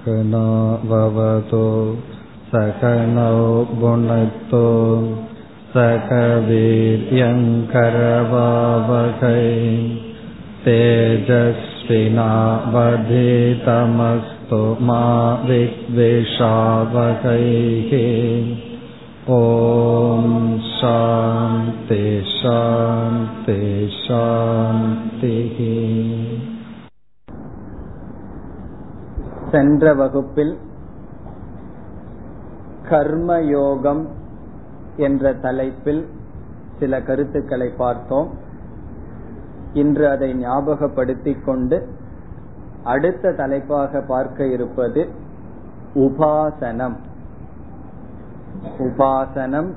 सहना भवतो सकनौ भुनक्तो सकवीर्यङ्करवावकै तेजस्विनावधितमस्तु मा विद्वेषावकैः ॐ शान्ति शान्ति शान्तिः சென்ற வகுப்பில் கர்மயோகம் என்ற தலைப்பில் சில கருத்துக்களை பார்த்தோம். இன்று அதை ஞாபகப்படுத்திக் கொண்டு அடுத்த தலைப்பாக பார்க்க இருப்பது உபாசனம். உபாசனம்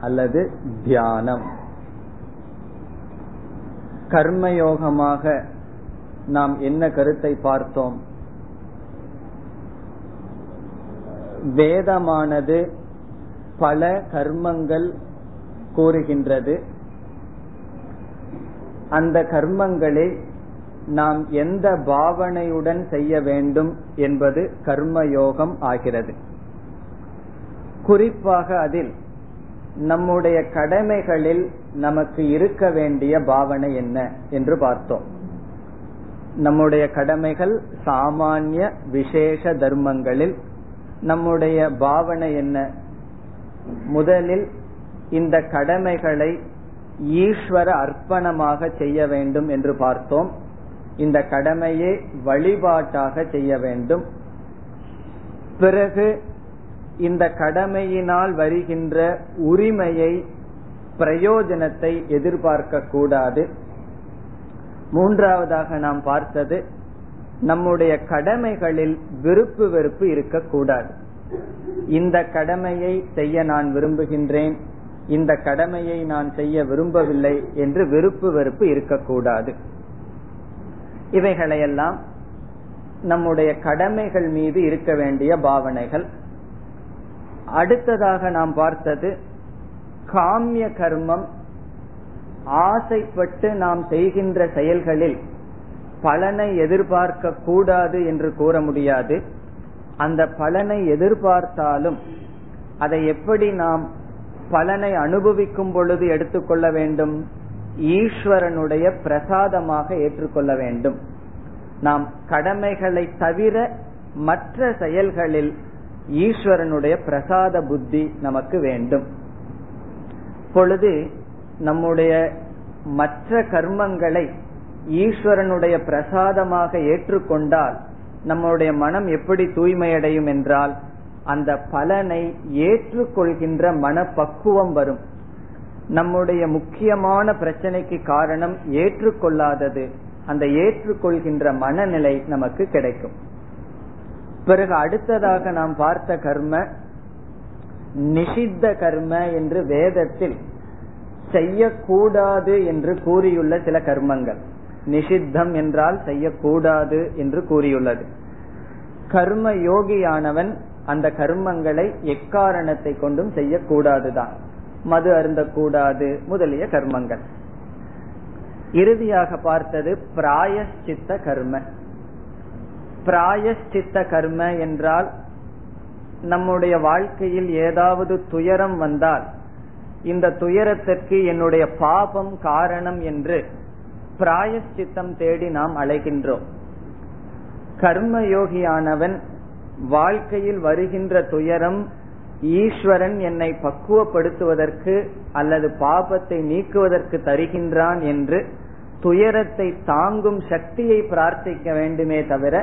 அல்லது தியானம். கர்மயோகமாக நாம் என்ன கருத்தை பார்த்தோம்? வேதமானது பல கர்மங்கள் கூறுகின்றது. அந்த கர்மங்களை நாம் எந்த பாவனையுடன் செய்ய வேண்டும் என்பது கர்மயோகம் ஆகிறது. குறிப்பாக அதில் நம்முடைய கடமைகளில் நமக்கு இருக்க வேண்டிய பாவனை என்ன என்று பார்த்தோம். நம்முடைய கடமைகள் சாமானிய விசேஷ தர்மங்களில் நம்முடைய பாவனை என்ன? முதலில் இந்த கடமைகளை ஈஸ்வர அர்ப்பணமாக செய்ய வேண்டும் என்று பார்த்தோம். இந்த கடமையை வழிபாட்டாக செய்ய வேண்டும். பிறகு இந்த கடமையினால் வருகின்ற உரிமையை பிரயோஜனத்தை எதிர்பார்க்க கூடாது மூன்றாவதாக நாம் பார்த்தது நம்முடைய கடமைகளில் விருப்பு வெறுப்பு இருக்கக்கூடாது. இந்த கடமையை செய்ய நான் விரும்புகின்றேன் இந்த கடமையை நான் செய்ய விரும்பவில்லை என்று விருப்பு வெறுப்பு இருக்கக்கூடாது. இவைகளையெல்லாம் நம்முடைய கடமைகள் மீது இருக்க வேண்டிய பாவனைகள். அடுத்ததாக நாம் பார்த்தது காமிய கர்மம் ஆசைப்பட்டு நாம் செய்கின்ற செயல்களில் பலனை எதிர்பார்க்க கூடாது என்று கூற முடியாது. அந்த பலனை எதிர்பார்த்தாலும் அதை எப்படி நாம் பலனை அனுபவிக்கும் பொழுது எடுத்துக்கொள்ள வேண்டும்? ஈஸ்வரனுடைய பிரசாதமாக ஏற்றுக்கொள்ள வேண்டும். நாம் கடமைகளை தவிர மற்ற செயல்களில் ஈஸ்வரனுடைய பிரசாத புத்தி நமக்கு வேண்டும். பொழுது நம்முடைய மற்ற கர்மங்களை ஈஸ்வரனுடைய பிரசாதமாக ஏற்றுக்கொண்டால் நம்முடைய மனம் எப்படி தூய்மையடையும் என்றால் அந்த பலனை ஏற்றுக்கொள்கின்ற மனப்பக்குவம் வரும். நம்முடைய முக்கியமான பிரச்சனைக்கு காரணம் ஏற்றுக்கொள்ளாதது. அந்த ஏற்றுக்கொள்கின்ற மனநிலை நமக்கு கிடைக்கும். பிறகு அடுத்ததாக நாம் பார்த்த கர்ம நிஷித்த கர்ம என்று வேதத்தில் செய்யக்கூடாது என்று கூறியுள்ள சில கர்மங்கள். நிஷித்தம் என்றால் செய்யக்கூடாது என்று கூறியுள்ளது. கர்ம யோகியானவன் அந்த கர்மங்களை எக்காரணத்தை கொண்டும் செய்யக்கூடாதுதான். மது அருந்தக்கூடாது முதலிய கர்மங்கள். இறுதியாக பார்த்தது பிராயஷ்சித்த கர்ம. பிராயஷ்சித்த கர்ம என்றால் நம்முடைய வாழ்க்கையில் ஏதாவது துயரம் வந்தால் இந்த துயரத்திற்கு என்னுடைய பாபம் காரணம் என்று பிராயஷ்சித்தம் தேடி நாம் அழைகின்றோம் கர்மயோகியானவன் வாழ்க்கையில் வருகின்ற துயரம் ஈஸ்வரன் என்னை பக்குவப்படுத்துவதற்கு அல்லது பாபத்தை நீக்குவதற்கு தருகின்றான் என்று துயரத்தை தாங்கும் சக்தியை பிரார்த்திக்க வேண்டுமே தவிர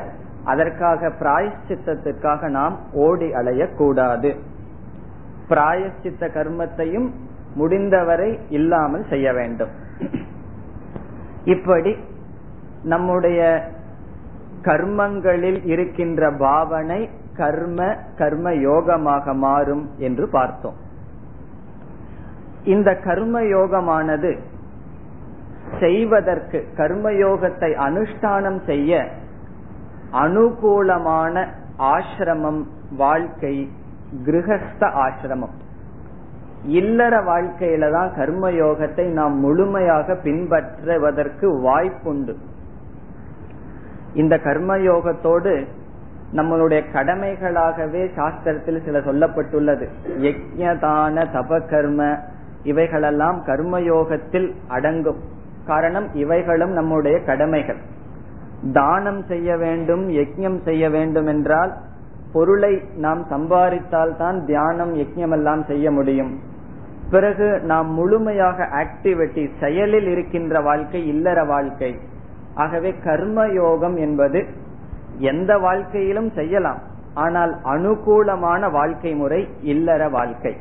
அதற்காக பிராயஷ்சித்தத்திற்காக நாம் ஓடி அலையக்கூடாது. பிராயஷ்சித்த கர்மத்தையும் முடிந்தவரை இல்லாமல் செய்ய வேண்டும். இப்படி நம்முடைய கர்மங்களில் இருக்கின்ற பாவனை கர்ம கர்ம யோகமாக மாறும் என்று பார்த்தோம். இந்த கர்ம யோகமானது செய்வதற்கு கர்மயோகத்தை அனுஷ்டானம் செய்ய அனுகூலமான ஆசிரமம் வாழ்க்கை கிரகஸ்த ஆசிரமம். இல்லற வாழ்க்கையில தான் கர்மயோகத்தை நாம் முழுமையாக பின்பற்றுவதற்கு வாய்ப்புண்டு. இந்த கர்மயோகத்தோடு நம்மளுடைய கடமைகளாகவே சாஸ்திரத்தில் சில சொல்லப்பட்டுள்ளது. யஜ்யதான தப கர்ம இவைகளெல்லாம் கர்மயோகத்தில் அடங்கும். காரணம் இவைகளும் நம்முடைய கடமைகள். தானம் செய்ய வேண்டும் யஜ்யம் செய்ய வேண்டும் என்றால் பொருளை நாம் சம்பாதித்தால் தான் தியானம் யஜ்யம் எல்லாம் செய்ய முடியும். பிறகு நாம் முழுமையாக ஆக்டிவிட்டி செயலில் இருக்கின்ற வாழ்க்கை இல்லற வாழ்க்கை. ஆகவே கர்மயோகம் என்பது எந்த வாழ்க்கையிலும் செய்யலாம். ஆனால் அனுகூலமான வாழ்க்கை முறை இல்லற வாழ்க்கை.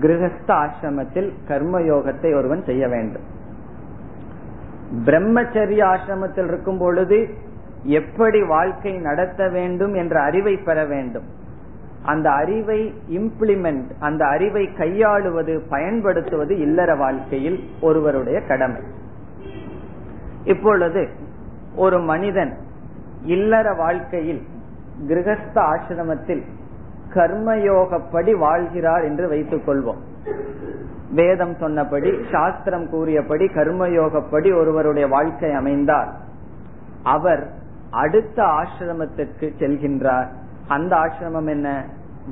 கிரகஸ்த ஆசிரமத்தில் கர்மயோகத்தை ஒருவன் செய்ய வேண்டும். பிரம்மச்சரிய ஆசிரமத்தில் இருக்கும் பொழுது எப்படி வாழ்க்கை நடத்த வேண்டும் என்ற அறிவை பெற வேண்டும். அந்த அறிவை இம்ப்ளிமெண்ட் அந்த அறிவை கையாளுவது பயன்படுத்துவது இல்லற வாழ்க்கையில் ஒருவருடைய கடமை. இப்பொழுது ஒரு மனிதன் இல்லற வாழ்க்கையில் கிரகஸ்த ஆசிரமத்தில் கர்மயோகப்படி வாழ்கிறார் என்று வைத்துக் கொள்வோம். வேதம் சொன்னபடி சாஸ்திரம் கூறியபடி கர்மயோகப்படி ஒருவருடைய வாழ்க்கை அமைந்தால் அவர் அடுத்த ஆசிரமத்திற்கு செல்கின்றார். அந்த ஆசிரமம் என்ன?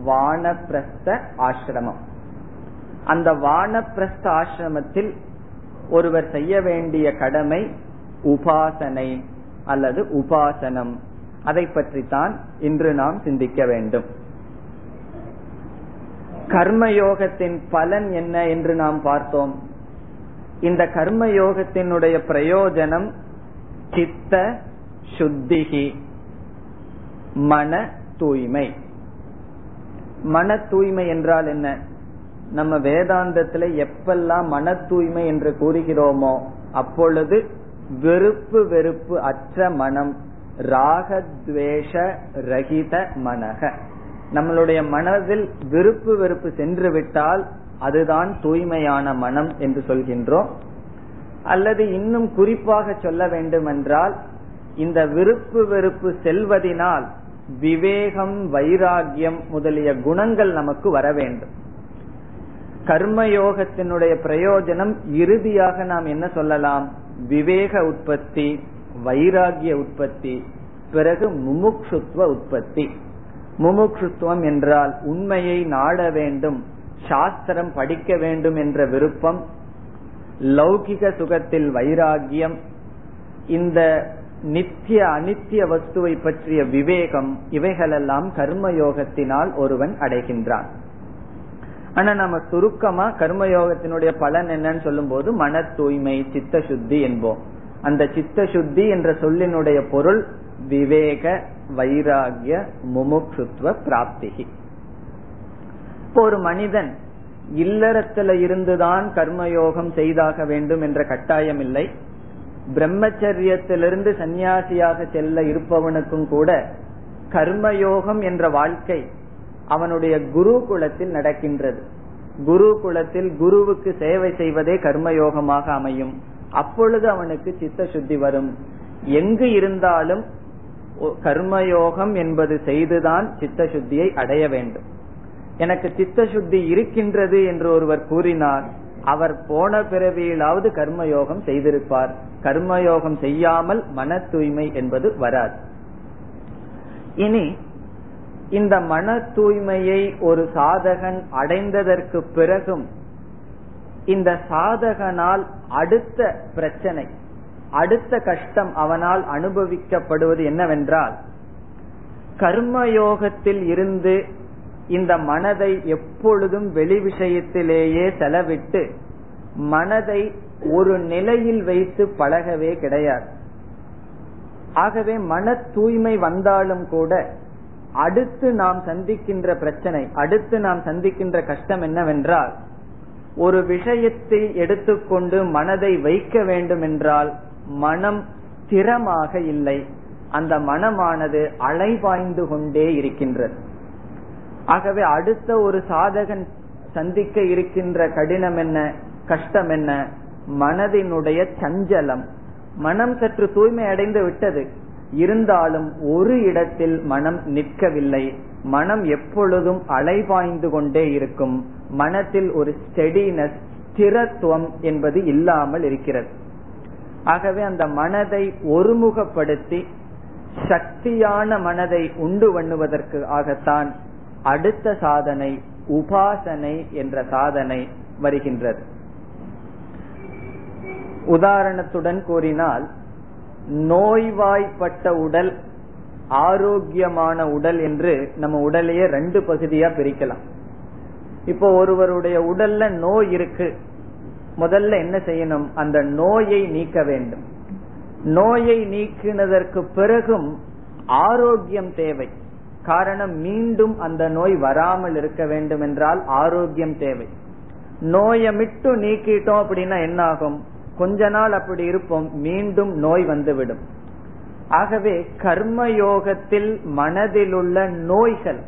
வானப்பிரஸ்த ஆசிரமம். அந்த வானப்பிரஸ்த ஆசிரமத்தில் ஒருவர் செய்ய வேண்டிய கடமை உபாசனை அல்லது உபாசனம். அதை பற்றித்தான் இன்று நாம் சிந்திக்க வேண்டும். கர்மயோகத்தின் பலன் என்ன என்று நாம் பார்த்தோம். இந்த கர்மயோகத்தினுடைய பிரயோஜனம் சித்த சுத்திகி மன தூய்மை. மன தூய்மை என்றால் என்ன? நம்ம வேதாந்தத்துல எப்பெல்லாம் மன தூய்மை என்று கூறுகிறோமோ அப்பொழுது வெறுப்பு வெறுப்பு அற்ற மனம் ராகத்வேஷ ரகித மனக. நம்மளுடைய மனதில் விருப்பு வெறுப்பு சென்று விட்டால் அதுதான் தூய்மையான மனம் என்று சொல்கின்றோம். அல்லது இன்னும் குறிப்பாக சொல்ல வேண்டும் என்றால் இந்த விருப்பு வெறுப்பு செல்வதினால் விவேகம் வைராகியம் முதலிய குணங்கள் நமக்கு வர வேண்டும். கர்மயோகத்தினுடைய பிரயோஜனம் இறுதியாக நாம் என்ன சொல்லலாம்? விவேக உற்பத்தி வைராகிய உற்பத்தி பிறகு முமுக்ஷுத்துவ உற்பத்தி. முமுக்ஷுத்துவம் என்றால் உண்மையை நாட வேண்டும் சாஸ்திரம் படிக்க வேண்டும் என்ற விருப்பம் லௌகிக சுகத்தில் வைராகியம் இந்த நித்திய அனித்திய வஸ்துவை பற்றிய விவேகம் இவைகளெல்லாம் கர்மயோகத்தினால் ஒருவன் அடைகின்றான். ஆனா நம்ம சுருக்கமா கர்மயோகத்தினுடைய பலன் என்னன்னு சொல்லும் போது மன தூய்மை சித்த சுத்தி என்போம். அந்த சித்த சுத்தி என்ற சொல்லினுடைய பொருள் விவேக வைராகிய முமுட்சுத்துவ பிராப்திகி. இப்போ ஒரு மனிதன் இல்லறத்துல இருந்துதான் கர்மயோகம் செய்தாக வேண்டும் என்ற கட்டாயம் இல்லை. பிரம்மச்சரியத்திலிருந்து சன்னியாசியாக செல்ல இருப்பவனுக்கும் கூட கர்மயோகம் என்ற வாழ்க்கை அவனுடைய குரு குலத்தில் நடக்கின்றது. குரு குலத்தில் குருவுக்கு சேவை செய்வதே கர்மயோகமாக அமையும். அப்பொழுது அவனுக்கு சித்த சுத்தி வரும். எங்கு இருந்தாலும் கர்மயோகம் என்பது செய்துதான் சித்த சுத்தியை அடைய வேண்டும். எனக்கு சித்த சுத்தி இருக்கின்றது என்று ஒருவர் கூறினார். அவர் போன பிறவியிலாவது கர்மயோகம் செய்திருப்பார். கர்மயோகம் செய்யாமல் மன தூய்மை என்பது வராது. இனி இந்த மன தூய்மையை ஒரு சாதகன் அடைந்ததற்கு பிறகும் இந்த சாதகனால் அடுத்த பிரச்சனை அடுத்த கஷ்டம் அவனால் அனுபவிக்கப்படுவது என்னவென்றால் கர்மயோகத்தில் இருந்து இந்த மனதை எப்பொழுதும் வெளி விஷயத்திலேயே செலவிட்டு மனதை ஒரு நிலையில் வைத்து பழகவே கிடையாது. ஆகவே மன தூய்மை வந்தாலும் கூட அடுத்து நாம் சந்திக்கின்ற பிரச்சனை அடுத்து நாம் சந்திக்கின்ற கஷ்டம் என்னவென்றால் ஒரு விஷயத்தை எடுத்துக்கொண்டு மனதை வைக்க வேண்டும் என்றால் மனம் ஸ்திரமாக இல்லை. அந்த மனமானது அலைபாய்ந்து கொண்டே இருக்கின்றது. ஆகவே அடுத்த ஒரு சாதகன் சந்திக்க இருக்கின்ற கடினம் என்ன? கஷ்டம் என்ன? மனதினுடைய சஞ்சலம். மனம் சற்று தூய்மை அடைந்து விட்டது. இருந்தாலும் ஒரு இடத்தில் மனம் நிற்கவில்லை. மனம் எப்பொழுதும் அலைபாய்ந்து கொண்டே இருக்கும். மனத்தில் ஒரு ஸ்டெடினஸ் ஸ்திரத்துவம் என்பது இல்லாமல் இருக்கிறது. ஆகவே அந்த மனதை ஒருமுகப்படுத்தி சக்தியான மனதை உண்டு பண்ணுவதற்கு ஆகத்தான் அடுத்த சாதனை உபாசனை என்ற சாதனை வருகின்றது. உதாரணத்துடன் கூறினால் நோய்வாய்ப்பட்ட உடல் ஆரோக்கியமான உடல் என்று நம்ம உடலையே ரெண்டு பகுதியா பிரிக்கலாம். இப்போ ஒருவருடைய உடல்ல நோய் இருக்கு. முதல்ல என்ன செய்யணும்? அந்த நோயை நீக்க வேண்டும். நோயை நீக்கினதற்கு பிறகும் ஆரோக்கியம் தேவை. காரணம் மீண்டும் அந்த நோய் வராமல் இருக்க வேண்டும் என்றால் ஆரோக்கியம் தேவை. நோயை மிட்டு நீக்கிட்டோம் அப்படின்னா என்ன ஆகும் கொஞ்ச நாள் அப்படி இருப்போம் மீண்டும் நோய் வந்துவிடும். ஆகவே கர்மயோகத்தில் மனதிலுள்ள நோய்கள்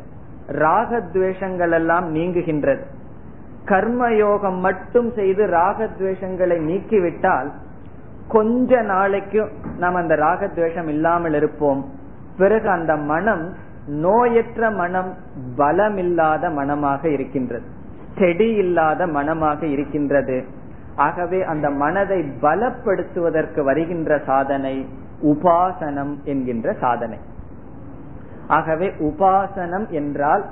ராகத்வேஷங்கள் எல்லாம் நீங்குகின்றது. கர்மயோகம் மட்டும் செய்து ராகத்வேஷங்களை நீக்கிவிட்டால் கொஞ்ச நாளைக்கு நாம் அந்த ராகத்வேஷம் இல்லாமல் இருப்போம். பிறகு அந்த மனம் நோயற்ற மனம் பலமில்லாத மனமாக இருக்கின்றது. செடி இல்லாத மனமாக இருக்கின்றது. ஆகவே அந்த மனதை பலப்படுத்துவதற்கு வருகின்ற சாதனை உபாசனம் என்கின்ற சாதனை. ஆகவே உபாசனம் என்றால்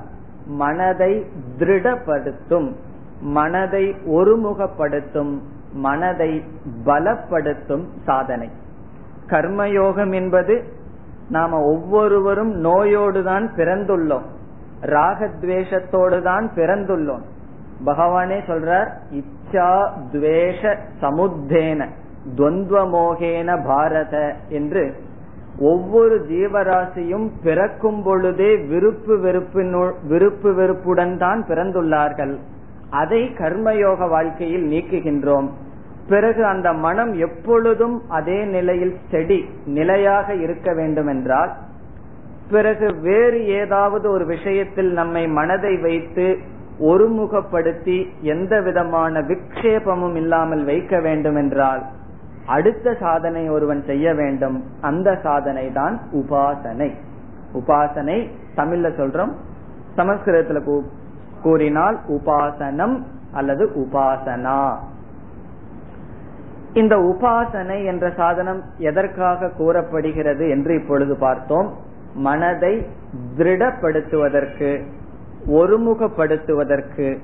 மனதை திருடப்படுத்தும் மனதை ஒருமுகப்படுத்தும் மனதை பலப்படுத்தும் சாதனை. கர்மயோகம் என்பது நாம ஒவ்வொருவரும் நோயோடு தான் பிறந்துள்ளோம். ராகத்வேஷத்தோடு தான் பிறந்துள்ளோம். பகவானே சொல்றார் இச்சா துவேஷ சமுத்தேன துவந்தமோகேன பாரத என்று. ஒவ்வொரு ஜீவராசியும் பிறக்கும் பொழுதே விருப்பு வெறுப்பினு விருப்பு வெறுப்புடன் தான் பிறந்துள்ளார்கள். அதை கர்மயோக வாழ்க்கையில் நீக்குகின்றோம். பிறகு அந்த மனம் எப்பொழுதும் அதே நிலையில் செடி நிலையாக இருக்க வேண்டும் என்றால் பிறகு வேறு ஏதாவது ஒரு விஷயத்தில் நம்மை மனதை வைத்து ஒருமுகப்படுத்தி எந்த விதமான விக்ஷேபமும் இல்லாமல் வைக்க வேண்டும் என்றால் அடுத்த சாதனை ஒருவன் செய்ய வேண்டும். அந்த சாதனை தான் உபாசனை. உபாசனை தமிழ்ல சொல்றோம். சமஸ்கிருதத்துல கூறினால் உபாசனம் அல்லது உபாசனா. இந்த உபாசனை என்ற சாதனம் எதற்காக கூறப்படுகிறது என்று இப்பொழுது பார்த்தோம். மனதை திருடப்படுத்துவதற்கு ஒருமுகப்படுத்துவதற்கு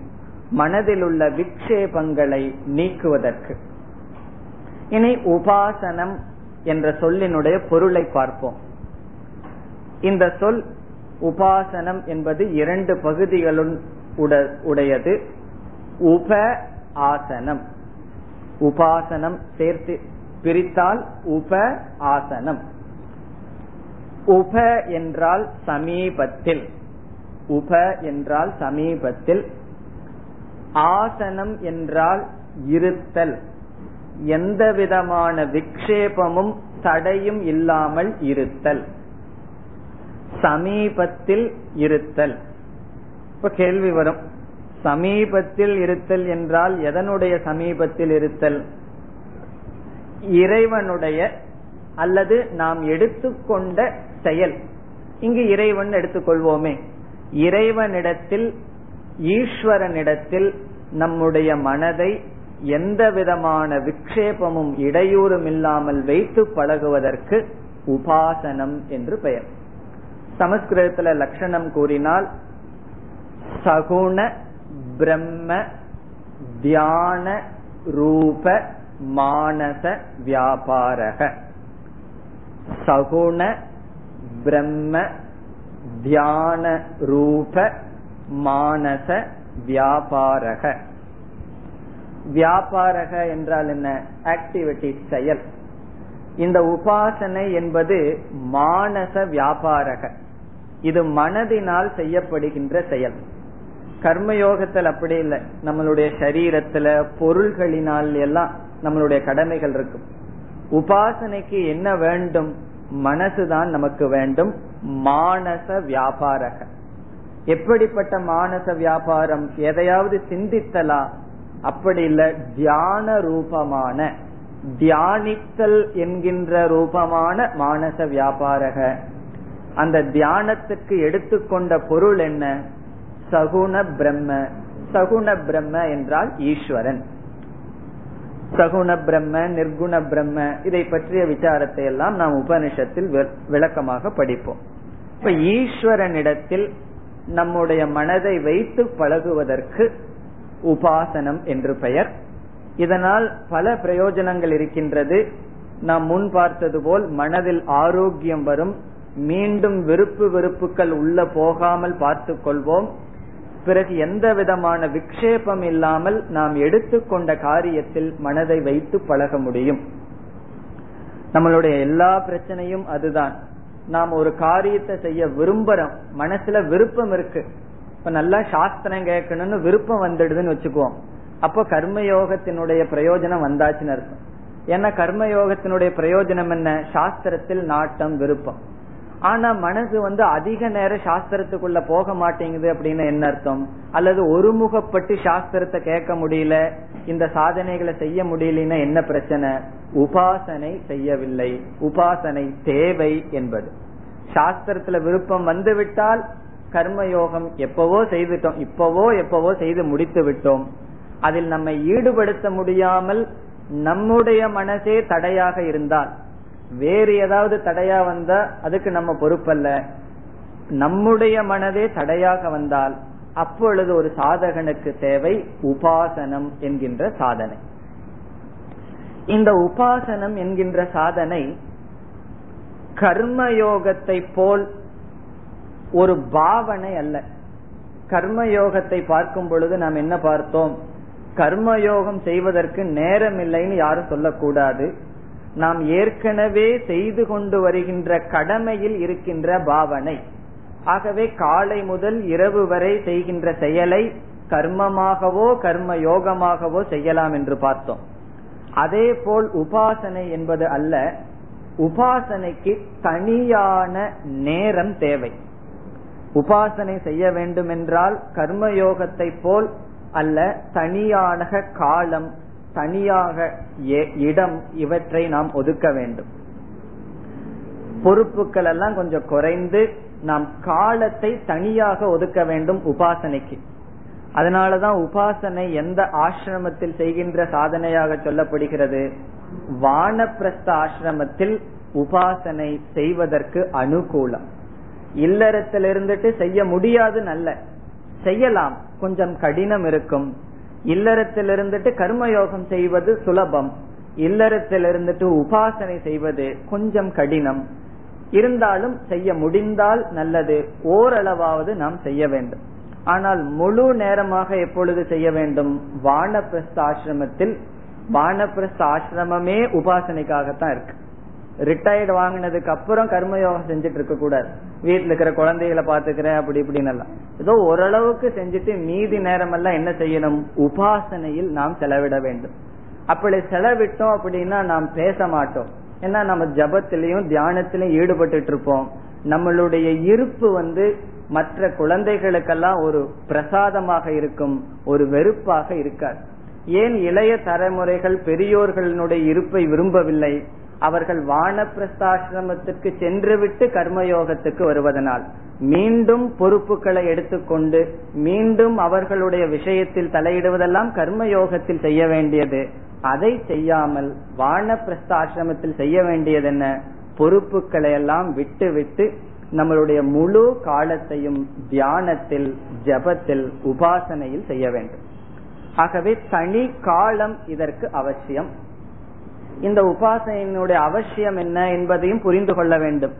மனதில் உள்ள விக்ஷேபங்களை நீக்குவதற்கு. இனி உபாசனம் என்ற சொல்லினுடைய பொருளை பார்ப்போம். இந்த சொல் உபாசனம் என்பது இரண்டு பகுதிகளும் உடையது. உப ஆசனம். உபாசனம் சேர்த்து பிரித்தால் உப ஆசனம் உப என்றால் சமீபத்தில். உப என்றால் சமீபத்தில். ஆசனம் என்றால் இருத்தல். எந்த விதமான விக்ஷேபமும் தடையும் இல்லாமல் இருத்தல். சமீபத்தில் இருத்தல். இப்ப கேள்வி வரும். சமீபத்தில் இருத்தல் என்றால் எதனுடைய சமீபத்தில் இருத்தல்? இறைவனுடைய அல்லது நாம் எடுத்துக்கொண்ட செயல். இங்கு இறைவன் எடுத்துக்கொள்வோமே. இறைவனிடத்தில் ஈஸ்வரனிடத்தில் நம்முடைய மனதை எந்த விதமான விக்ஷேபமும் இடையூறும் இல்லாமல் வைத்து பழகுவதற்கு உபாசனம் என்று பெயர். சமஸ்கிருதத்துல லட்சணம் கூறினால் சகுண பிரம்ம தியான ரூப மானச வியாபாரக. சகுண பிரம்ம தியான ரூப மானச வியாபாரக. வியாபாரக என்றால் என்ன? ஆக்டிவிட்டி செயல். இந்த உபாசனை என்பது மானச வியாபாரக. இது மனதினால் செய்யப்படுகின்ற செயல். கர்மயோகத்தில் அப்படி இல்லை. நம்மளுடைய சரீரத்துல பொருள்களினால் எல்லாம் நம்மளுடைய கடமைகள் இருக்கும். உபாசனைக்கு என்ன வேண்டும்? மனசுதான் நமக்கு வேண்டும். மானச வியாபாரக. எப்படிப்பட்ட மானச வியாபாரம்? எதையாவது சிந்தித்தலா? அப்படி இல்ல. தியான ரூபமான தியானித்தல் என்கின்ற ரூபமான மானச வியாபாரக. அந்த தியானத்துக்கு எடுத்துக்கொண்ட பொருள் என்ன? சகுண பிரம்ம. சகுண பிரம்ம என்றால் ஈஸ்வரன். சகுண பிரம்ம நிர்குண பிரம்ம இதை பற்றிய விசாரத்தை எல்லாம் நாம் உபனிஷத்தில் விளக்கமாக படிப்போம். இப்ப ஈஸ்வரனிடத்தில் நம்முடைய மனதை வைத்து பழகுவதற்கு உபாசனம் என்று பெயர். இதனால் பல பிரயோஜனங்கள் இருக்கின்றது. நாம் முன் பார்த்தது போல் மனதில் ஆரோக்கியம் வரும். மீண்டும் விருப்பு வெறுப்புகள் உள்ள போகாமல் பார்த்து கொள்வோம். பிறகு எந்த விதமான விக்ஷேபம் இல்லாமல் நாம் எடுத்துக்கொண்ட காரியத்தில் மனதை வைத்து பழக முடியும். நம்மளுடைய எல்லா பிரச்சனையும் அதுதான். நாம் ஒரு காரியத்தை செய்ய விரும்புறோம். மனசுல விருப்பம் இருக்கு. இப்ப நல்லா சாஸ்திரம் கேட்கணும்னு விருப்பம் வந்துடுதுன்னு வச்சுக்குவோம். அப்போ கர்மயோகத்தினுடைய பிரயோஜனம் வந்தாச்சுன்னு அர்த்தம். ஏன்னா கர்மயோகத்தினுடைய பிரயோஜனம் என்ன? சாஸ்திரத்தில் நாட்டம் விருப்பம். ஆனா மனசு வந்து அதிக நேரம் சாஸ்திரத்துக்குள்ள போக மாட்டேங்குது அப்படின்னு என்ன அர்த்தம்? அல்லது ஒருமுகப்பட்டு சாஸ்திரத்தை கேட்க முடியல இந்த சாதனைகளை செய்ய முடியலன்னா என்ன பிரச்சனை? உபாசனை செய்யவில்லை. உபாசனை தேவை என்பது. சாஸ்திரத்துல விருப்பம் வந்து விட்டால் கர்மயோகம் எப்பவோ செய்துட்டோம் இப்பவோ எப்பவோ செய்து முடித்து விட்டோம். அதில் நம்மை ஈடுபடுத்த முடியாமல் நம்முடைய மனசே தடையாக இருந்தால் வேறு ஏதாவது தடையா வந்தா அதுக்கு நம்ம பொறுப்பல்ல. நம்முடைய மனதே தடையாக வந்தால் அப்பொழுது ஒரு சாதகனுக்கு தேவை உபாசனம் என்கின்ற சாதனை. இந்த உபாசனம் என்கின்ற சாதனை கர்மயோகத்தை போல் ஒரு பாவனை அல்ல. கர்மயோகத்தை பார்க்கும் பொழுது நாம் என்ன பார்த்தோம்? கர்மயோகம் செய்வதற்கு நேரம் இல்லைன்னு யாரும் சொல்லக்கூடாது. நாம் ஏற்கனவே செய்து கொண்டு வருகின்ற கடமையில் இருக்கின்ற பாவனை. ஆகவே காலை முதல் இரவு வரை செய்கின்ற செயலை கர்மமாகவோ கர்ம யோகமாகவோ செய்யலாம் என்று பார்த்தோம். அதே போல் உபாசனை என்பது அல்ல. உபாசனைக்கு தனியான நேரம் தேவை. உபாசனை செய்ய வேண்டும் என்றால் கர்மயோகத்தை போல் அல்ல தனியான காலம் தனியாக இடம் இவற்றை நாம் ஒதுக்க வேண்டும். பொறுப்புகள் எல்லாம் கொஞ்சம் குறைந்து நாம் காலத்தை தனியாக ஒதுக்க வேண்டும் உபாசனைக்கு. அதனாலதான் உபாசனை எந்த ஆசிரமத்தில் செய்கின்ற சாதனையாக சொல்லப்படுகிறது? வானப்பிரஸ்த ஆசிரமத்தில் உபாசனை செய்வதற்கு அனுகூலம். இல்லறத்தில் இருந்துட்டு செய்ய முடியாது நல்ல. செய்யலாம். கொஞ்சம் கடினம் இருக்கும். இல்லறத்தில் இருந்துட்டு கர்மயோகம் செய்வது சுலபம். இல்லறத்தில் இருந்துட்டு உபாசனை செய்வது கொஞ்சம் கடினம். இருந்தாலும் செய்ய முடிந்தால் நல்லது. ஓரளவாவது நாம் செய்ய வேண்டும். ஆனால் முழு நேரமாக எப்பொழுது செய்ய வேண்டும்? வானப்பிரஸ்த ஆசிரமத்தில் வானப்பிரஸ்த ஆசிரமமே உபாசனைக்காகத்தான் இருக்கு. ரிட்டையர்டு வாங்கினதுக்கு அப்புறம் கர்மயோகம் செஞ்சுட்டு இருக்க கூடாது. வீட்டுல இருக்கிற குழந்தைகளை பாத்துக்கிறேன் அப்படி இப்படின்னு எல்லாம். ஏதோ ஓரளவுக்கு செஞ்சுட்டு மீதி நேரம் எல்லாம் என்ன செய்யணும்? உபாசனையில் நாம் செலவிட வேண்டும். அப்படி செலவிட்டோம் அப்படின்னா நாம் பேச மாட்டோம். ஏன்னா நம்ம ஜபத்திலையும் தியானத்திலையும் ஈடுபட்டு இருப்போம். நம்மளுடைய இருப்பு வந்து மற்ற குழந்தைகளுக்கெல்லாம் ஒரு பிரசாதமாக இருக்கும் ஒரு வெறுப்பாக இருக்காது. ஏன் இளைய தலைமுறைகள் பெரியோர்களுடைய இருப்பை விரும்பவில்லை? அவர்கள் வானப்பிரஸ்தாசிரமத்திற்கு சென்றுவிட்டு கர்மயோகத்துக்கு வருவதனால் மீண்டும் பொறுப்புகளை எடுத்துக்கொண்டு மீண்டும் அவர்களுடைய விஷயத்தில் தலையிடுவதெல்லாம் கர்மயோகத்தில் செய்ய வேண்டியது. அதை செய்யாமல் வானப்பிரஸ்தாசிரமத்தில் செய்ய வேண்டியது என்ன? பொறுப்புகளை எல்லாம் விட்டு விட்டு நம்மளுடைய முழு காலத்தையும் தியானத்தில் ஜபத்தில் உபாசனையில் செய்ய வேண்டும். ஆகவே தனி காலம் இதற்கு அவசியம். இந்த உபாசனையினுடைய அவசியம் என்ன என்பதையும் புரிந்து கொள்ள வேண்டும்.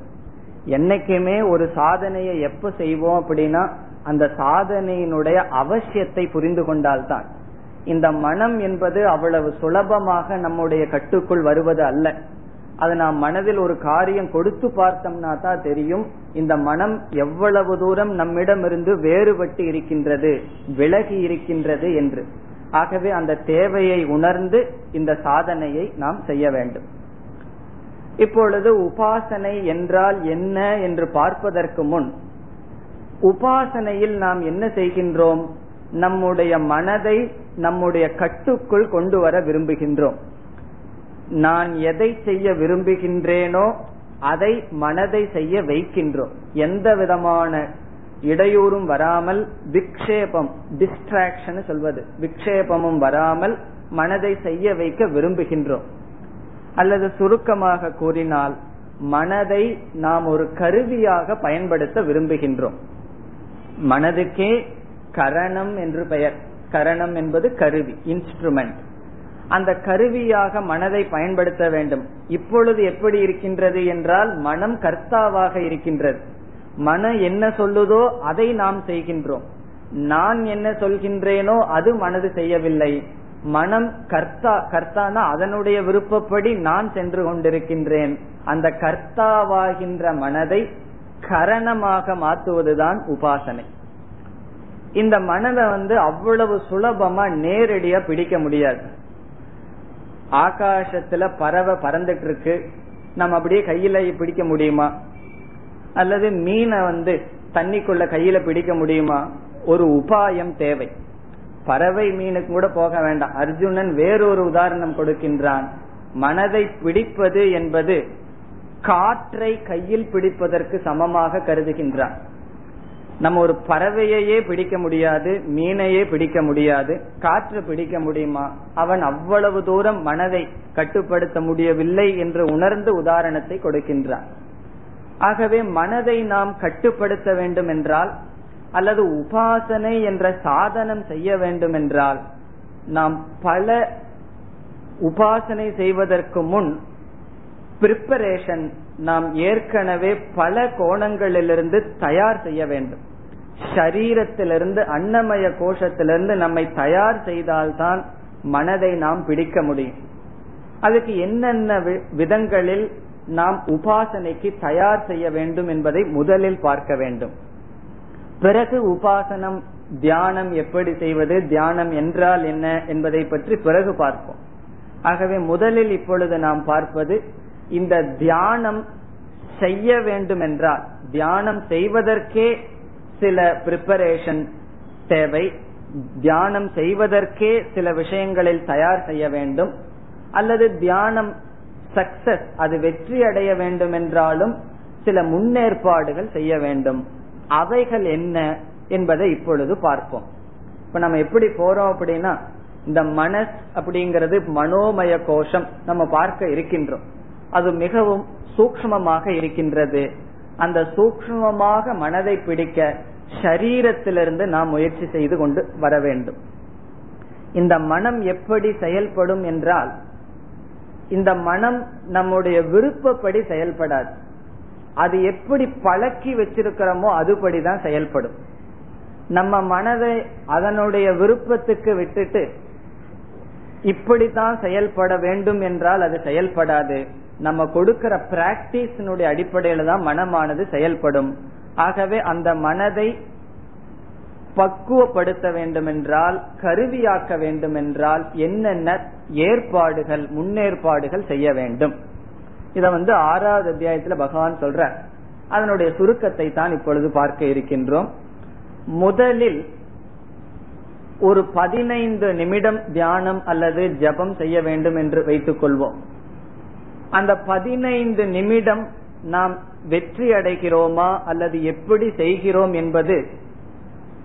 என்னைக்குமே ஒரு சாதனையை எப்ப செய்வோம் அப்படின்னா அந்த சாதனையினுடைய அவசியத்தை புரிந்து கொண்டால்தான். இந்த மனம் என்பது அவ்வளவு சுலபமாக நம்முடைய கட்டுக்குள் வருவது அல்ல. அது நாம் மனதில் ஒரு காரியம் கொடுத்து பார்த்தோம்னா தான் தெரியும். இந்த மனம் எவ்வளவு தூரம் நம்மிடமிருந்து வேறுபட்டு இருக்கின்றது விலகி இருக்கின்றது என்று. ஆகவே அந்த தேவையை உணர்ந்து இந்த சாதனையை நாம் செய்ய வேண்டும். இப்பொழுது உபாசனை என்றால் என்ன என்று பார்ப்பதற்கு முன் உபாசனையில் நாம் என்ன செய்கின்றோம்? நம்முடைய மனதை நம்முடைய கட்டுக்குள் கொண்டு வர விரும்புகின்றோம். நான் எதை செய்ய விரும்புகின்றேனோ அதை மனதை செய்ய வைக்கின்றோம். எந்த விதமான இடையூறும் வராமல் விக்ஷேபம் டிஸ்ட்ராக்ஷன் சொல்வது. விக்ஷேபமும் வராமல் மனதை செய்ய வைக்க விரும்புகின்றோம். அல்லது சுருக்கமாக கூறினால் மனதை நாம் ஒரு கருவியாக பயன்படுத்த விரும்புகின்றோம். மனதுக்கே கரணம் என்று பெயர். கரணம் என்பது கருவி இன்ஸ்ட்ருமெண்ட் அந்த கருவியாக மனதை பயன்படுத்த வேண்டும். இப்பொழுது எப்படி இருக்கின்றது என்றால் மனம் கர்த்தாவாக இருக்கின்றது. மனம் என்ன சொல்லுதோ அதை நாம் செய்கின்றோம். நான் என்ன சொல்கின்றேனோ அது மனது செய்யவில்லை. மனம் கர்த்தா கர்த்தானா அதனுடைய விருப்பப்படி நான் சென்று கொண்டிருக்கின்றேன். அந்த கர்த்தாவாகின்ற மனதை கரணமாக மாற்றுவதுதான் உபாசனை. இந்த மனதை வந்து அவ்வளவு சுலபமா நேரடியா பிடிக்க முடியாது. ஆகாசத்துல பறவை பறந்துட்டு இருக்கு. நம்ம அப்படியே கையில பிடிக்க முடியுமா? அல்லது மீனை வந்து தண்ணிக்குள்ள கையில பிடிக்க முடியுமா? ஒரு உபாயம் தேவை. பறவை மீனுக்கு கூட போக வேண்டாம். அர்ஜுனன் வேறொரு உதாரணம் கொடுக்கின்றான். மனதை பிடிப்பது என்பது காற்றை கையில் பிடிப்பதற்கு சமமாக கருதுகின்றான். நம்ம ஒரு பறவையையே பிடிக்க முடியாது மீனையே பிடிக்க முடியாது காற்று பிடிக்க முடியுமா? அவன் அவ்வளவு தூரம் மனதை கட்டுப்படுத்த முடியவில்லை என்று உணர்ந்து உதாரணத்தை கொடுக்கின்றான். ஆகவே மனதை நாம் கட்டுப்படுத்த வேண்டும் என்றால் அல்லது உபாசனை என்ற சாதனம் செய்ய வேண்டும் என்றால் நாம் பல உபாசனை செய்வதற்கு முன் பிரிப்பரேஷன் நாம் ஏற்கனவே பல கோணங்களிலிருந்து தயார் செய்ய வேண்டும். சரீரத்திலிருந்து அன்னமய கோஷத்திலிருந்து நம்மை தயார் செய்தால்தான் மனதை நாம் பிடிக்க முடியும். அதுக்கு என்னென்ன விதங்களில் நாம் உபாசனைக்கு தயார் செய்ய வேண்டும் என்பதை முதலில் பார்க்க வேண்டும். பிறகு உபாசனம் தியானம் எப்படி செய்வது தியானம் என்றால் என்ன என்பதை பற்றி பிறகு பார்ப்போம். ஆகவே முதலில் இப்பொழுது நாம் பார்ப்பது இந்த தியானம் செய்ய வேண்டும் என்றால் தியானம் செய்வதற்கே சில பிரிப்பரேஷன் தேவை தியானம் செய்வதற்கே சில விஷயங்களில் தயார் செய்ய வேண்டும் அல்லது தியானம் சக்சஸ் அது வெற்றி அடைய வேண்டும் என்றாலும் சில முன்னேற்பாடுகள் செய்ய வேண்டும். அவைகள் என்ன என்பதை இப்பொழுது பார்ப்போம். இப்ப நம்ம எப்படி போறோம் அப்படின்னா இந்த மனஸ் அப்படிங்கிறது மனோமய கோஷம் நம்ம பார்க்க இருக்கின்றோம். அது மிகவும் சூக்மமாக இருக்கின்றது. அந்த சூக்மமாக மனதை பிடிக்க சரீரத்திலிருந்து நாம் முயற்சி செய்து கொண்டு வர வேண்டும். இந்த மனம் எப்படி செயல்படும் என்றால் இந்த மனம் நம்முடைய விருப்பப்படி செயல்படாது. அது எப்படி பழக்கி வச்சிருக்கிறோமோ அதுபடிதான் செயல்படும். நம்ம மனதை அதனுடைய விருப்பத்துக்கு விட்டுட்டு இப்படித்தான் செயல்பட வேண்டும் என்றால் அது செயல்படாது. நம்ம கொடுக்கிற பிராக்டிஸினுடைய அடிப்படையில தான் மனமானது செயல்படும். ஆகவே அந்த மனதை பக்குவப்படுத்த வேண்டுமென்றால் கருவியாக்க வேண்டுமென்றால் என்னென்ன ஏற்பாடுகள் முன்னேற்பாடுகள் செய்ய வேண்டும். இத வந்து ஆறாவது அத்தியாயத்துல பகவான் சொல்ற அதனுடைய சுருக்கத்தை தான் இப்பொழுது பார்க்க இருக்கின்றோம். முதலில் ஒரு பதினைந்து நிமிடம் தியானம் அல்லது ஜபம் செய்ய வேண்டும் என்று வைத்துக் கொள்வோம். அந்த பதினைந்து நிமிடம் நாம் வெற்றி அடைகிறோமா அல்லது எப்படி செய்கிறோம் என்பது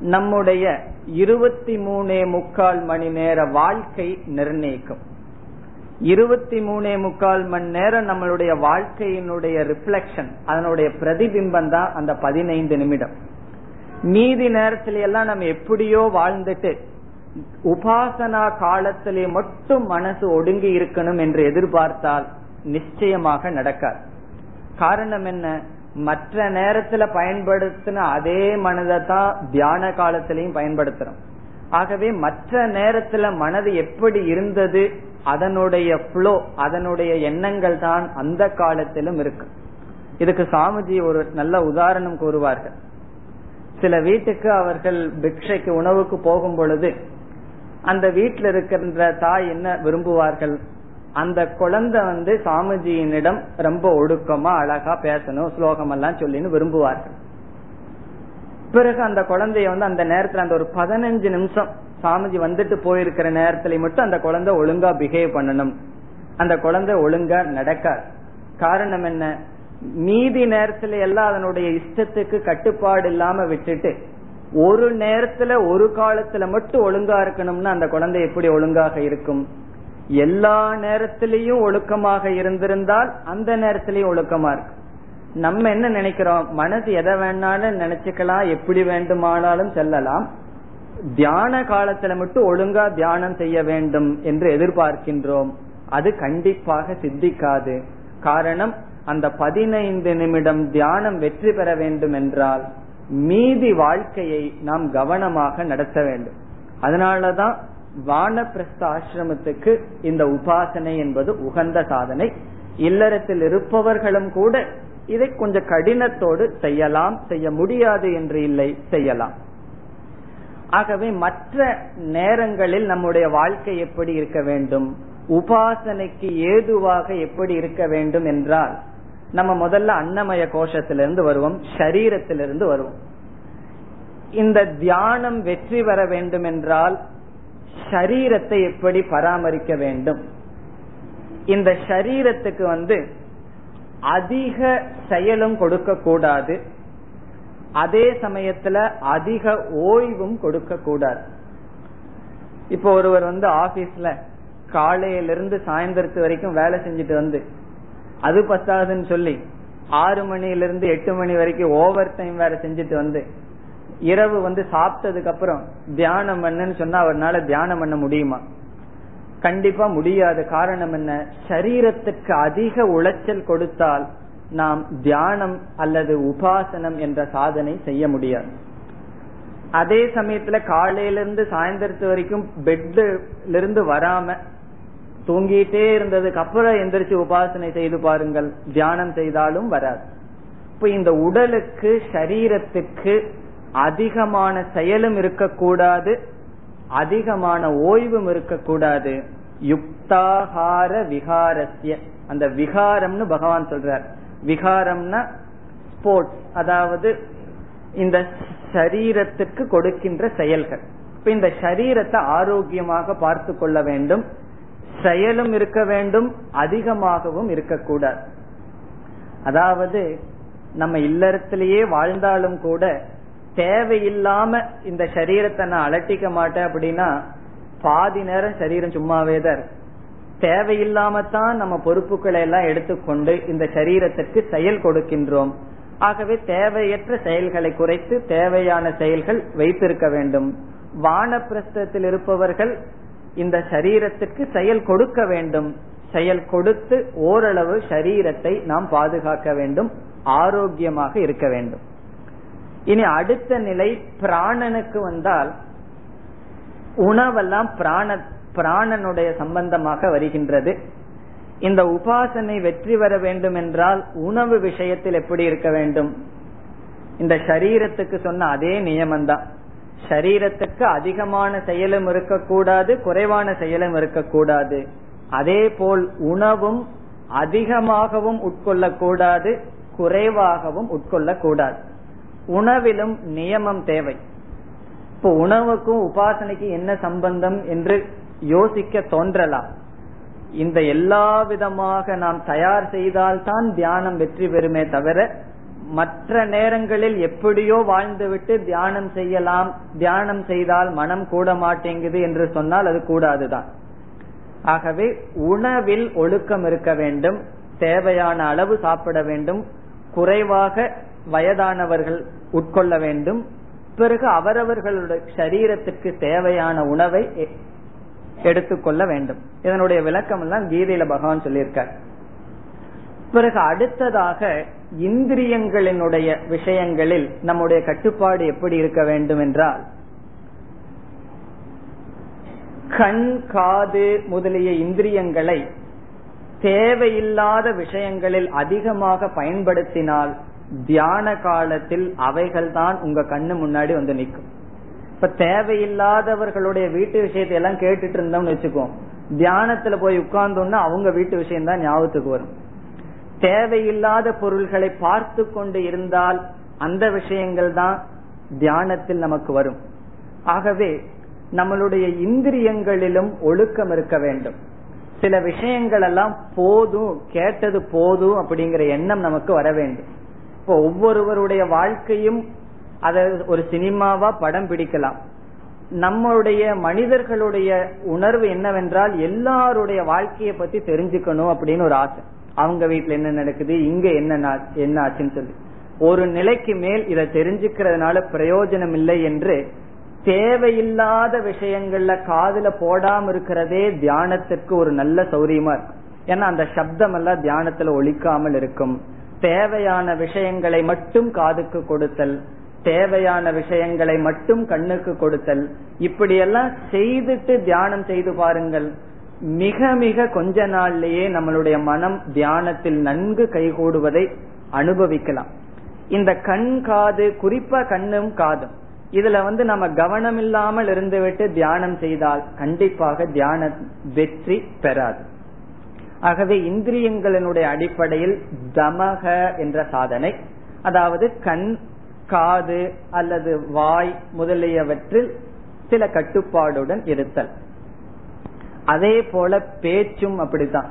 நம்முடைய இருபத்தி மூணே முக்கால் மணி நேர வாழ்க்கை நிர்ணயிக்கும். இருபத்தி மூணே முக்கால் மணி நேரம் நம்மளுடைய வாழ்க்கையினுடைய ரிஃப்ளெக்ஷன் அதனுடைய பிரதிபிம்பம் தான் அந்த பதினைந்து நிமிடம். மீதி நேரத்தில எல்லாம் நம்ம எப்படியோ வாழ்ந்துட்டு உபாசனா காலத்திலே மட்டும் மனசு ஒடுங்கி இருக்கணும் என்று எதிர்பார்த்தால் நிச்சயமாக நடக்காது. காரணம் என்ன? மற்ற நேரத்துல பயன்படுத்தின அதே மனதை தான் தியான காலத்திலையும் பயன்படுத்துறோம். ஆகவே மற்ற நேரத்துல மனது எப்படி இருந்தது அதனுடைய ஃப்ளோ அதனுடைய எண்ணங்கள் தான் அந்த காலத்திலும் இருக்கு. இதுக்கு சாமிஜி ஒரு நல்ல உதாரணம் கூறுவார்கள். சில வீட்டுக்கு அவர்கள் பிக்ஷைக்கு உணவுக்கு போகும் பொழுது அந்த வீட்டில் இருக்கின்ற தாய் என்ன விரும்புவார்கள்? அந்த குழந்தை வந்து சாமிஜியினிடம் ரொம்ப ஒடுக்கமா அழகா பேசணும் ஸ்லோகம் எல்லாம் சொல்லின்னு விரும்புவார்கள். பிறகு அந்த குழந்தைய வந்து அந்த நேரத்துல அந்த ஒரு பதினஞ்சு நிமிஷம் சாமிஜி வந்துட்டு போயிருக்கிற நேரத்துல மட்டும் அந்த குழந்தை ஒழுங்கா பிஹேவ் பண்ணணும். அந்த குழந்தை ஒழுங்கா நடக்காது. காரணம் என்ன? மீதி நேரத்துல எல்லாம் அதனுடைய இஷ்டத்துக்கு கட்டுப்பாடு இல்லாம விட்டுட்டு ஒரு நேரத்துல ஒரு காலத்துல மட்டும் ஒழுங்கா இருக்கணும்னா அந்த குழந்தை எப்படி ஒழுங்காக இருக்கும்? எல்லா நேரத்திலையும் ஒழுக்கமாக இருந்திருந்தால் அந்த நேரத்திலையும் ஒழுக்கமா இருக்கு. நம்ம என்ன நினைக்கிறோம்? மனது எதை வேணாலும் நினைச்சுக்கலாம் எப்படி வேண்டுமானாலும் செல்லலாம். தியான காலத்துல மட்டும் ஒழுங்கா தியானம் செய்ய வேண்டும் என்று எதிர்பார்க்கின்றோம். அது கண்டிப்பாக சித்திக்காது. காரணம் அந்த பதினைந்து நிமிடம் தியானம் வெற்றி பெற வேண்டும் என்றால் மீதி வாழ்க்கையை நாம் கவனமாக நடத்த வேண்டும். அதனாலதான் வானப்பிரஸ்த ஆசிரமத்துக்கு இந்த உபாசனை என்பது உகந்த சாதனை. இல்லறத்தில் இருப்பவர்களும் கூட இதை கொஞ்சம் கடினத்தோடு செய்யலாம் செய்ய முடியாது என்று இல்லை செய்யலாம். ஆகவே மற்ற நேரங்களில் நம்முடைய வாழ்க்கை எப்படி இருக்க வேண்டும்? உபாசனைக்கு ஏதுவாக எப்படி இருக்க வேண்டும் என்றால் நம்ம முதல்ல அன்னமய கோஷத்திலிருந்து வருவோம் சரீரத்திலிருந்து வருவோம். இந்த தியானம் வெற்றி பெற வேண்டும் என்றால் சரீரத்தை எப்படி பராமரிக்க வேண்டும்? இந்த சரீரத்துக்கு வந்து அதிக செயலும் கொடுக்க கூடாது. அதே சமயத்துல அதிக ஓய்வும் கொடுக்க கூடாது. இப்போ ஒருவர் வந்து ஆபீஸ்ல காலையிலிருந்து சாயந்தரத்து வரைக்கும் வேலை செஞ்சுட்டு வந்து அது பத்தாதுன்னு சொல்லி ஆறு மணியிலிருந்து எட்டு மணி வரைக்கும் ஓவர் டைம் வேலை செஞ்சுட்டு வந்து இரவு வந்து சாப்பிட்டதுக்கு அப்புறம் தியானம் பண்ணுன்னு சொன்னா அவனால தியானம் பண்ண முடியுமா? கண்டிப்பா முடியாது. காரணம் என்ன? சரீரத்துக்கு அதிக உளைச்சல் கொடுத்தால் நாம் தியானம் அல்லது உபாசனம் என்ற சாதனை செய்ய முடியாது. அதே சமயத்துல காலையிலிருந்து சாயந்தரத்து வரைக்கும் பெட்ல இருந்து வராம தூங்கிட்டே இருந்ததுக்கு அப்புறம் எந்திரிச்சு உபாசனை செய்து பாருங்கள். தியானம் செய்தாலும் வராது. இப்ப இந்த உடலுக்கு சரீரத்துக்கு அதிகமான செயலும் இருக்கக்கூடாது அதிகமான ஓய்வும் இருக்கக்கூடாது. யுக்தாகார விகாரஸ்ய அந்த விகாரம்னு பகவான் சொல்றார். விகாரம்னா ஸ்போர்ட்ஸ் அதாவது இந்த சரீரத்துக்கு கொடுக்கின்ற செயல்கள். இப்ப இந்த சரீரத்தை ஆரோக்கியமாக பார்த்து கொள்ள வேண்டும். செயலும் இருக்க வேண்டும் அதிகமாகவும் இருக்கக்கூடாது. அதாவது நம்ம இல்லறத்திலேயே வாழ்ந்தாலும் கூட தேவையில்லாம இந்த சரீரத்தை நான் அலட்டிக்க மாட்டேன் அப்படின்னா பாதி நேரம் சரீரம் சும்மாவே தான் இருக்கு. தேவையில்லாம தான் நம்ம பொறுப்புகளை எல்லாம் எடுத்துக்கொண்டு இந்த சரீரத்திற்கு செயல் கொடுக்கின்றோம். ஆகவே தேவையற்ற செயல்களை குறைத்து தேவையான செயல்கள் வைத்திருக்க வேண்டும். வானப்பிரஸ்தத்தில் இருப்பவர்கள் இந்த சரீரத்திற்கு செயல் கொடுக்க வேண்டும். செயல் கொடுத்து ஓரளவு சரீரத்தை நாம் பாதுகாக்க வேண்டும். ஆரோக்கியமாக இருக்க வேண்டும். இனி அடுத்த நிலை பிராணனுக்கு வந்தால் உணவெல்லாம் பிராண பிராணனுடைய சம்பந்தமாக வருகின்றது. இந்த உபாசனை வெற்றி பெற வேண்டும் என்றால் உணவு விஷயத்தில் எப்படி இருக்க வேண்டும்? இந்த சரீரத்துக்கு சொன்ன அதே நியமம்தான். சரீரத்துக்கு அதிகமான செயலும் இருக்கக்கூடாது குறைவான செயலும் இருக்கக்கூடாது. அதே போல் உணவும் அதிகமாகவும் உட்கொள்ளக்கூடாது குறைவாகவும் உட்கொள்ளக்கூடாது. உணவிலும் நியமம் தேவை. இப்போ உணவுக்கும் உபாசனைக்கு என்ன சம்பந்தம் என்று யோசிக்க தோன்றலாம். இந்த எல்லா விதமாக நாம் தயார் செய்தால்தான் தியானம் வெற்றி பெறுமே தவிர மற்ற நேரங்களில் எப்படியோ வாழ்ந்துவிட்டு தியானம் செய்யலாம் தியானம் செய்தால் மனம் கூட மாட்டேங்குது என்று சொன்னால் அது கூடாதுதான். ஆகவே உணவில் ஒழுக்கம் இருக்க வேண்டும் தேவையான அளவு சாப்பிட வேண்டும் குறைவாக வயதானவர்கள் உட்கொள்ள வேண்டும். பிறகு அவரவர்களுடைய சரீரத்திற்கு தேவையான உணவை எடுத்துக்கொள்ள வேண்டும். இதனுடைய விளக்கம் எல்லாம் கீதையில பகவான் சொல்லியிருக்கார். பிறகு அடுத்ததாக இந்திரியங்களினுடைய விஷயங்களில் நம்முடைய கட்டுப்பாடு எப்படி இருக்க வேண்டும் என்றால் கண் காது முதலிய இந்திரியங்களை தேவையில்லாத விஷயங்களில் அதிகமாக பயன்படுத்தினால் தியான காலத்தில் அவைகள் தான் உங்க கண்ணு முன்னாடி வந்து நிற்கும். இப்ப தேவையில்லாதவர்களுடைய வீட்டு விஷயத்தை எல்லாம் கேட்டுட்டு இருந்தோம்னு வச்சுக்கோம் தியானத்துல போய் உட்கார்ந்தோம்னா அவங்க வீட்டு விஷயம் தான் ஞாபகத்துக்கு வரும். தேவையில்லாத பொருள்களை பார்த்து கொண்டு இருந்தால் அந்த விஷயங்கள் தான் தியானத்தில் நமக்கு வரும். ஆகவே நம்மளுடைய இந்திரியங்களிலும் ஒழுக்கம் இருக்க வேண்டும். சில விஷயங்கள் எல்லாம் போதும் கேட்டது போதும் அப்படிங்கிற எண்ணம் நமக்கு வர வேண்டும். இப்போ ஒவ்வொருவருடைய வாழ்க்கையும் அதை ஒரு சினிமாவா படம் பிடிக்கலாம். நம்மளுடைய மனிதர்களுடைய உணர்வு என்னவென்றால் எல்லாருடைய வாழ்க்கையை பத்தி தெரிஞ்சுக்கணும் அப்படின்னு ஒரு ஆசை. அவங்க வீட்டுல என்ன நடக்குது இங்க என்ன என்ன ஆச்சுன்னு சொல்லி. ஒரு நிலைக்கு மேல் இதை தெரிஞ்சுக்கிறதுனால பிரயோஜனம் இல்லை என்று தேவையில்லாத விஷயங்கள்ல காதுல போடாம இருக்கிறதே தியானத்திற்கு ஒரு நல்ல சௌரியமா இருக்கும். ஏன்னா அந்த சப்தம் எல்லாம் தியானத்துல ஒழிக்காமல் இருக்கும். தேவையான விஷயங்களை மட்டும் காதுக்கு கொடுத்தல் தேவையான விஷயங்களை மட்டும் கண்ணுக்கு கொடுத்தல் இப்படியெல்லாம் செய்துட்டு தியானம் செய்து பாருங்கள். மிக மிக கொஞ்ச நாள்லயே நம்மளுடைய மனம் தியானத்தில் நன்கு கைகூடுவதை அனுபவிக்கலாம். இந்த கண் காது குறிப்பா கண்ணும் காதும் இதுல வந்து நம்ம கவனம் இல்லாமல் இருந்துவிட்டு தியானம் செய்தால் கண்டிப்பாக தியான வெற்றி பெறாது. ஆகவே இந்திரியங்களினுடைய அடிப்படையில் தமக என்ற சாதனை அதாவது கண் காது அல்லது வாய் முதலியவற்றில் சில கட்டுப்பாடுடன் இருத்தல். அதே போல பேச்சும் அப்படித்தான்.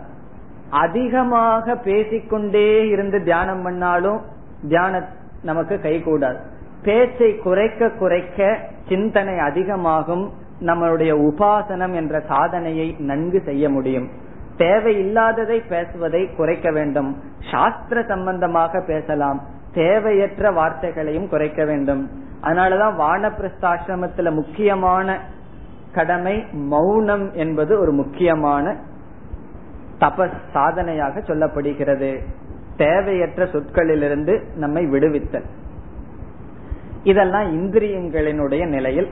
அதிகமாக பேசிக்கொண்டே இருந்து தியானம் பண்ணாலும் தியான நமக்கு கைகூடாது. பேச்சை குறைக்க குறைக்க சிந்தனை அதிகமாகும் நம்மளுடைய உபாசனம் என்ற சாதனையை நன்கு செய்ய முடியும். தேவையில்லாததை பேசுவதை குறைக்க வேண்டும். சாஸ்திர சம்பந்தமாக பேசலாம். தேவையற்ற வார்த்தைகளையும் குறைக்க வேண்டும். அதனாலதான் வானப்பிரஸ்தாசிரமத்துல முக்கியமான கடமை மௌனம் என்பது ஒரு முக்கியமான தபஸ் சாதனையாக சொல்லப்படுகிறது. தேவையற்ற சொற்களிலிருந்து நம்மை விடுவித்தல். இதெல்லாம் இந்திரியங்களினுடைய நிலையில்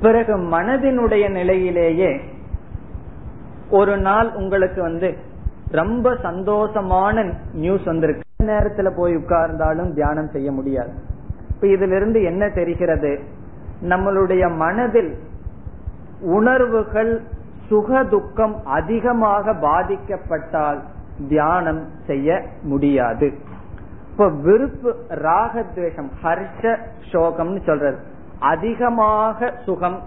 பிறகு மனதினுடைய நிலையிலேயே ஒரு நாள் உங்களுக்கு வந்து ரொம்ப சந்தோஷமான நியூஸ் வந்திருக்கு. நேரத்துல போய் உட்கார்ந்தாலும் தியானம் செய்ய முடியாது. இப்ப இதுல இருந்து என்ன தெரிகிறது? நம்மளுடைய மனதில் உணர்வுகள் சுக துக்கம் அதிகமாக பாதிக்கப்பட்டால் தியானம் செய்ய முடியாது. இப்ப விருப்பு ராகத்வேஷம் ஹர்ஷ சோகம்னு சொல்றது. அதிகமாக சுகம்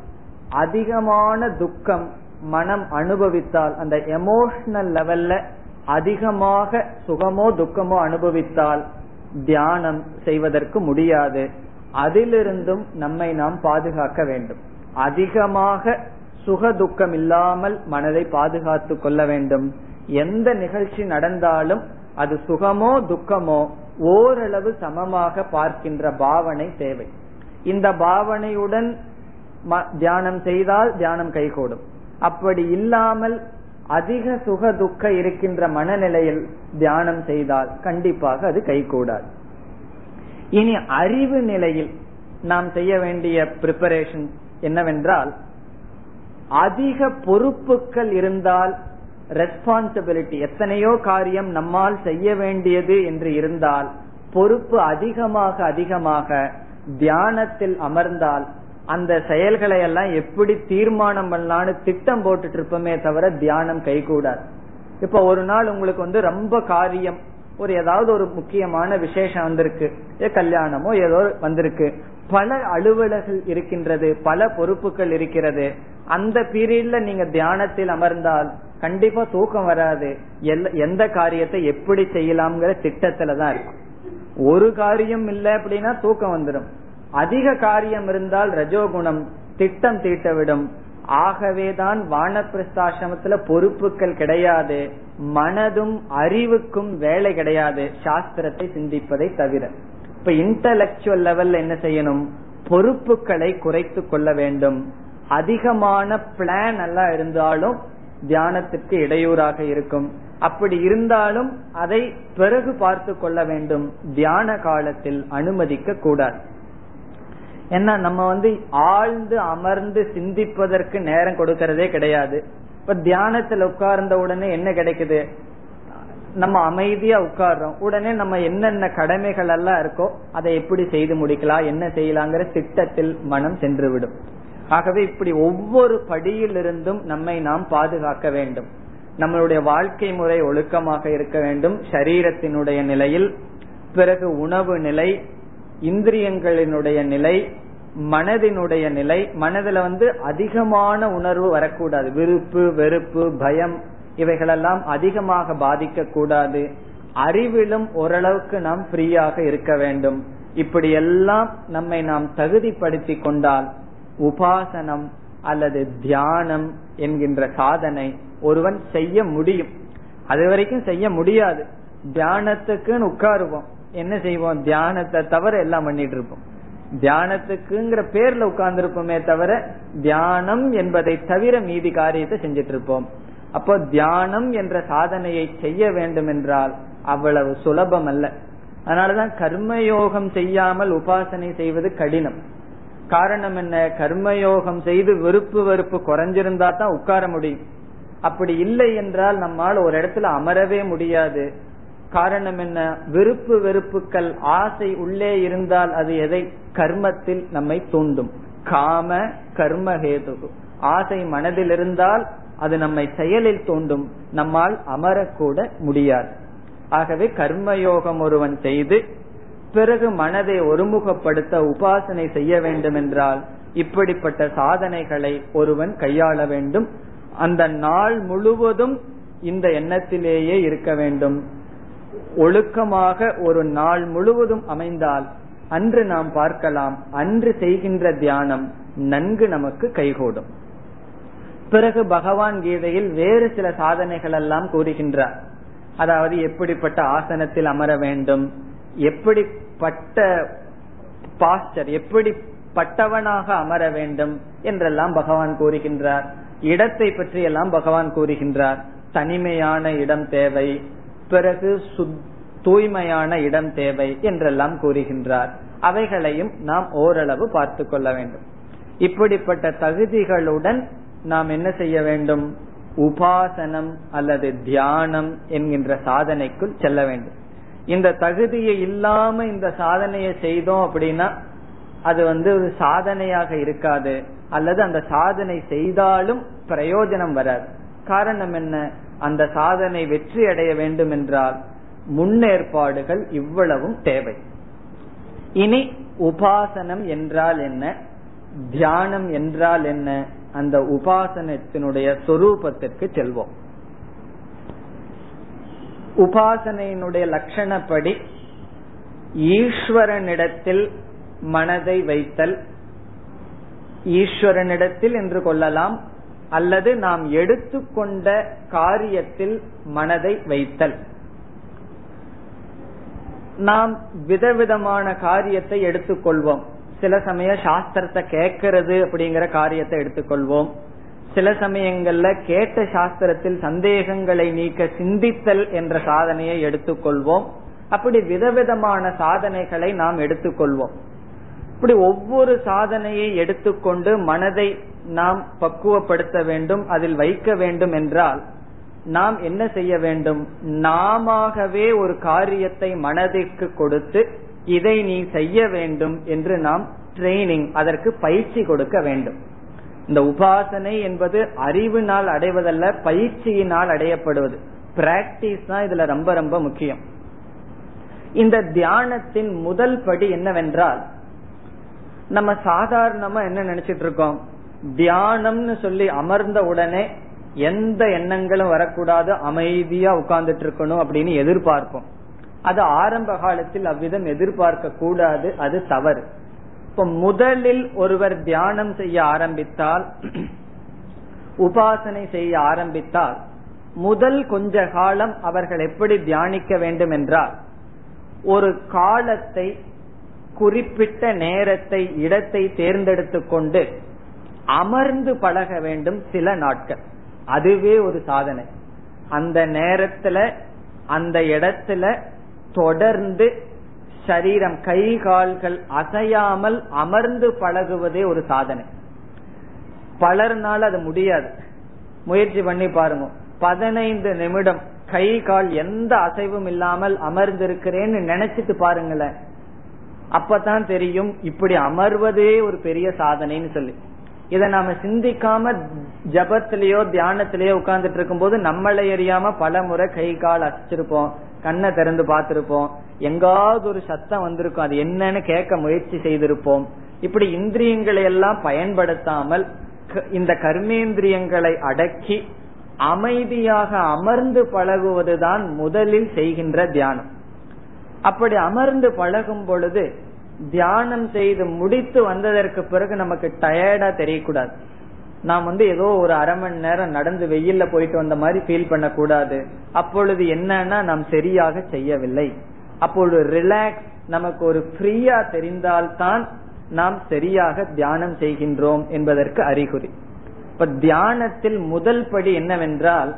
அதிகமான துக்கம் மனம் அனுபவித்தால் அந்த எமோஷனல் லெவல்ல அதிகமாக சுகமோ துக்கமோ அனுபவித்தால் தியானம் செய்வதற்கு முடியாது. அதிலிருந்தும் நம்மை நாம் பாதுகாக்க வேண்டும். அதிகமாக சுக துக்கம் இல்லாமல் மனதை பாதுகாத்து கொள்ள வேண்டும். எந்த நிகழ்ச்சி நடந்தாலும் அது சுகமோ துக்கமோ ஓரளவு சமமாக பார்க்கின்ற பாவனை தேவை. இந்த பாவனையுடன் தியானம் செய்தால் தியானம் கைகூடும். அப்படி இல்லாமல் அதிக சுக துக்க இருக்கின்ற மனநிலையில் தியானம் செய்தால் கண்டிப்பாக அது கைகூடாது. இனி அறிவு நிலையில் நாம் செய்ய வேண்டிய பிரிப்பரேஷன் என்னவென்றால் அதிக பொறுப்புகள் இருந்தால் ரெஸ்பான்சிபிலிட்டி எத்தனையோ காரியம் நம்மால் செய்ய வேண்டியது என்று இருந்தால் பொறுப்பு அதிகமாக அதிகமாக தியானத்தில் அமர்ந்தால் அந்த செயல்களை எல்லாம் எப்படி தீர்மானம் பண்ணலான்னு திட்டம் போட்டுட்டு இருப்போமே தவிர தியானம் கைகூடாது. இப்ப ஒரு நாள் உங்களுக்கு வந்து ரொம்ப காரியம் ஒரு ஏதாவது ஒரு முக்கியமான விசேஷம் வந்திருக்கு கல்யாணமோ ஏதோ வந்திருக்கு. பல அலுவலர்கள் இருக்கின்றது பல பொறுப்புகள் இருக்கிறது. அந்த பீரியட்ல நீங்க தியானத்தில் அமர்ந்தால் கண்டிப்பா தூக்கம் வராது. எந்த காரியத்தை எப்படி செய்யலாம்ங்கிற திட்டத்துல தான் இருக்கும். ஒரு காரியம் இல்லை அப்படின்னா தூக்கம் வந்துடும் அதிக காரியம் இருந்தால் ரஜோகுணம் திட்டம் தீட்டவிடும். ஆகவேதான் வானப்பிரஸ்தாசிரமத்துல பொறுப்புகள் கிடையாது. மனதும் அறிவுக்கும் வேலை கிடையாது. சாஸ்திரத்தை சிந்திப்பதை தவிர. இப்ப இன்டலக்சுவல் லெவல்ல என்ன செய்யணும்? பொறுப்புகளை குறைத்து கொள்ள வேண்டும். அதிகமான பிளான் எல்லாம் இருந்தாலும் தியானத்திற்கு இடையூறாக இருக்கும். அப்படி இருந்தாலும் அதை பிறகு பார்த்து கொள்ள வேண்டும். தியான காலத்தில் அனுமதிக்க கூடாது. ஏன்னா நம்ம வந்து ஆழ்ந்து அமர்ந்து சிந்திப்பதற்கு நேரம் கொடுக்கறதே கிடையாது. இப்ப தியானத்துல உட்கார்ந்த உடனே என்ன கிடைக்குது? நம்ம அமைதியா உட்கார்றோம். உடனே நம்ம என்னென்ன கடமைகள் எல்லாம் இருக்கோ அதை எப்படி செய்து முடிக்கலாம் என்ன செய்யலாங்கிற திட்டத்தில் மனம் சென்று விடும் ஆகவே இப்படி ஒவ்வொரு படியிலிருந்தும் நம்மை நாம் பாதுகாக்க வேண்டும். நம்மளுடைய வாழ்க்கை முறை ஒழுக்கமாக இருக்க வேண்டும். சரீரத்தினுடைய நிலையில் பிறகு உணவு நிலை இந்திரியங்களினுடைய நிலை மனதினுடைய நிலை மனதுல வந்து அதிகமான உணர்வு வரக்கூடாது. விருப்பு வெறுப்பு பயம் இவைகளெல்லாம் அதிகமாக பாதிக்க கூடாது அறிவிலும் ஓரளவுக்கு நாம் ஃப்ரீயாக இருக்க வேண்டும். இப்படி எல்லாம் நம்மை நாம் தகுதிப்படுத்தி கொண்டால் உபாசனம் அல்லது தியானம் என்கின்ற சாதனை ஒருவன் செய்ய முடியும். அது வரைக்கும் செய்ய முடியாது. தியானத்துக்குன்னு உட்காருவோம். என்ன செய்வோம்? தியானத்தை தவிர எல்லாம் பண்ணிட்டு இருப்போம். தியானத்துக்குங்கிற பேர்ல உட்கார்ந்துருப்போமே தவிர தியானம் என்பதை தவிர மீதி காரியத்தை செஞ்சிட்டு இருப்போம். அப்போ தியானம் என்ற சாதனையை செய்ய வேண்டும் என்றால் அவ்வளவு சுலபம் அல்ல. அதனாலதான் கர்மயோகம் செய்யாமல் உபாசனை செய்வது கடினம். காரணம் என்ன? கர்மயோகம் செய்து வெறுப்பு வெறுப்பு குறைஞ்சிருந்தா தான் உட்கார முடியும். அப்படி இல்லை என்றால் நம்மால் ஒரு இடத்துல அமரவே முடியாது. காரணம் என்ன? விருப்பு வெறுப்புகள் ஆசை உள்ளே இருந்தால் அது எதை? கர்மத்தில் நம்மை தூண்டும். காம கர்மஹேது ஆசை மனதில் இருந்தால் அது நம்மை செயலில் தூண்டும். நம்மால் அமரக்கூட முடியாது. ஆகவே கர்மயோகம் ஒருவன் செய்து பிறகு மனதை ஒருமுகப்படுத்த உபாசனை செய்ய வேண்டும் என்றால் இப்படிப்பட்ட சாதனைகளை ஒருவன் கையாள வேண்டும். அந்த நாள் முழுவதும் இந்த எண்ணத்திலேயே இருக்க வேண்டும். ஒழுக்கமாக ஒரு நாள் முழுவதும் அமைந்தால் அன்று நாம் பார்க்கலாம் அன்று செய்கின்ற தியானம் நன்கு நமக்கு கைகூடும். பிறகு பகவான் கீதையில் வேறு சில சாதனைகள் எல்லாம் கூறுகின்றார். அதாவது எப்படிப்பட்ட ஆசனத்தில் அமர வேண்டும் எப்படிப்பட்ட பாஸ்டர் எப்படிப்பட்டவனாக அமர வேண்டும் என்றெல்லாம் பகவான் கூறுகின்றார். இடத்தை பற்றி எல்லாம் பகவான் கூறுகின்றார். தனிமையான இடம் தேவை பிறகு தூய்மையான இடம் தேவை என்றெல்லாம் கூறுகின்றார். அவைகளையும் நாம் ஓரளவு பார்த்து கொள்ள வேண்டும். இப்படிப்பட்ட தகுதிகளுடன் நாம் என்ன செய்ய வேண்டும்? உபாசனம் அல்லது தியானம் என்கின்ற சாதனைக்குள் செல்ல வேண்டும். இந்த தகுதியை இல்லாம இந்த சாதனையை செய்தோம் அப்படின்னா அது வந்து ஒரு சாதனையாக இருக்காது. அல்லது அந்த சாதனை செய்தாலும் பிரயோஜனம் வராது. காரணம் என்ன? அந்த சாதனை வெற்றி அடைய வேண்டும் என்றால் முன்னேற்பாடுகள் இவ்வளவும் தேவை. இனி உபாசனம் என்றால் என்ன? தியானம் என்றால் என்ன? அந்த உபாசனத்தினுடைய சொரூபத்திற்கு செல்வோம். உபாசனையினுடைய லட்சணப்படி ஈஸ்வரனிடத்தில் மனதை வைத்தல் ஈஸ்வரனிடத்தில் என்று கொள்ளலாம் அல்லது நாம் எடுத்துக்கொண்ட காரியத்தில் மனதை வைத்தல். நாம் விதவிதமான காரியத்தை எடுத்துக்கொள்வோம். சில சமய சாஸ்திரத்தை கேட்கறது அப்படிங்கிற காரியத்தை எடுத்துக்கொள்வோம். சில சமயங்கள்ல கேட்ட சாஸ்திரத்தில் சந்தேகங்களை நீக்க சிந்தித்தல் என்ற சாதனையை எடுத்துக்கொள்வோம். அப்படி விதவிதமான சாதனைகளை நாம் எடுத்துக்கொள்வோம். இப்படி ஒவ்வொரு சாதனையை எடுத்துக்கொண்டு மனதை நாம் பக்குவப்படுத்த வேண்டும் அதில் வைக்க வேண்டும் என்றால் நாம் என்ன செய்ய வேண்டும்? நாமவே ஒரு காரியத்தை மனதிற்கு கொடுத்து இதை நீ செய்ய வேண்டும் என்று நாம் ட்ரைனிங் அதற்கு பயிற்சி கொடுக்க வேண்டும். இந்த உபாசனை என்பது அறிவினால் அடைவதல்ல பயிற்சியினால் அடையப்படுவது. பிராக்டிஸ் தான் இதுல ரொம்ப ரொம்ப முக்கியம். இந்த தியானத்தின் முதல் படி என்னவென்றால் நம்ம சாதாரணமா என்ன நினைச்சிட்டு இருக்கோம்? தியானம்னு சொல்லி அமர்ந்த உடனே எந்த எண்ணங்களும் வரக்கூடாது அமைதியா உட்கார்ந்துட்டு இருக்கணும் அப்படின்னு எதிர்பார்ப்போம். அது ஆரம்ப காலத்தில் அவ்விதம் எதிர்பார்க்க கூடாது அது தவறு. இப்ப முதலில் ஒருவர் தியானம் செய்ய ஆரம்பித்தால் உபாசனை செய்ய ஆரம்பித்தால் முதல் கொஞ்ச காலம் அவர்கள் எப்படி தியானிக்க வேண்டும் என்றால் ஒரு காலத்தை குறிப்பிட்ட நேரத்தை இடத்தை தேர்ந்தெடுத்து கொண்டு அமர்ந்து பழக வேண்டும் சில நாட்கள். அதுவே ஒரு சாதனை. அந்த நேரத்துல அந்த இடத்துல தொடர்ந்து சரீரம் கை கால்கள் அசையாமல் அமர்ந்து பழகுவதே ஒரு சாதனை. பலர்னால அது முடியாது. முயற்சி பண்ணி பாருங்க. பதினைந்து நிமிடம் கை கால் எந்த அசைவும் இல்லாமல் அமர்ந்திருக்கிறேன்னு நினைச்சிட்டு பாருங்களேன். அப்பதான் தெரியும் இப்படி அமர்வதே ஒரு பெரிய சாதனைன்னு சொல்லி. இதை நாம சிந்திக்காம ஜபத்திலேயோ தியானத்திலேயோ உட்கார்ந்துட்டு இருக்கும் போது நம்மளை அறியாம பல முறை கை கால் அசிச்சிருப்போம் கண்ணை திறந்து பார்த்திருப்போம். எங்காவது ஒரு சத்தம் வந்திருக்கும். அது என்னன்னு கேட்க முயற்சி செய்திருப்போம். இப்படி இந்திரியங்களை எல்லாம் பயன்படுத்தாமல் இந்த கர்மேந்திரியங்களை அடக்கி அமைதியாக அமர்ந்து பழகுவதுதான் முதலில் செய்கின்ற தியானம். அப்படி அமர்ந்து பழகும் பொழுது தியானம் செய்து முடித்து வந்ததற்கு பிறகு நமக்கு டயர்டா தெரியக்கூடாது. நாம் வந்து ஏதோ ஒரு அரை மணி நேரம் நடந்து வெயில்ல போயிட்டு வந்த மாதிரி ஃபீல் பண்ணக்கூடாது. அப்பொழுது என்னன்னா நாம் சரியாக செய்யவில்லை. அப்பொழுது ரிலாக்ஸ் நமக்கு ஒரு ஃப்ரீயா தெரிந்தால்தான் நாம் சரியாக தியானம் செய்கின்றோம் என்பதற்கு அறிகுறி. இப்ப தியானத்தில் முதல் படி என்னவென்றால்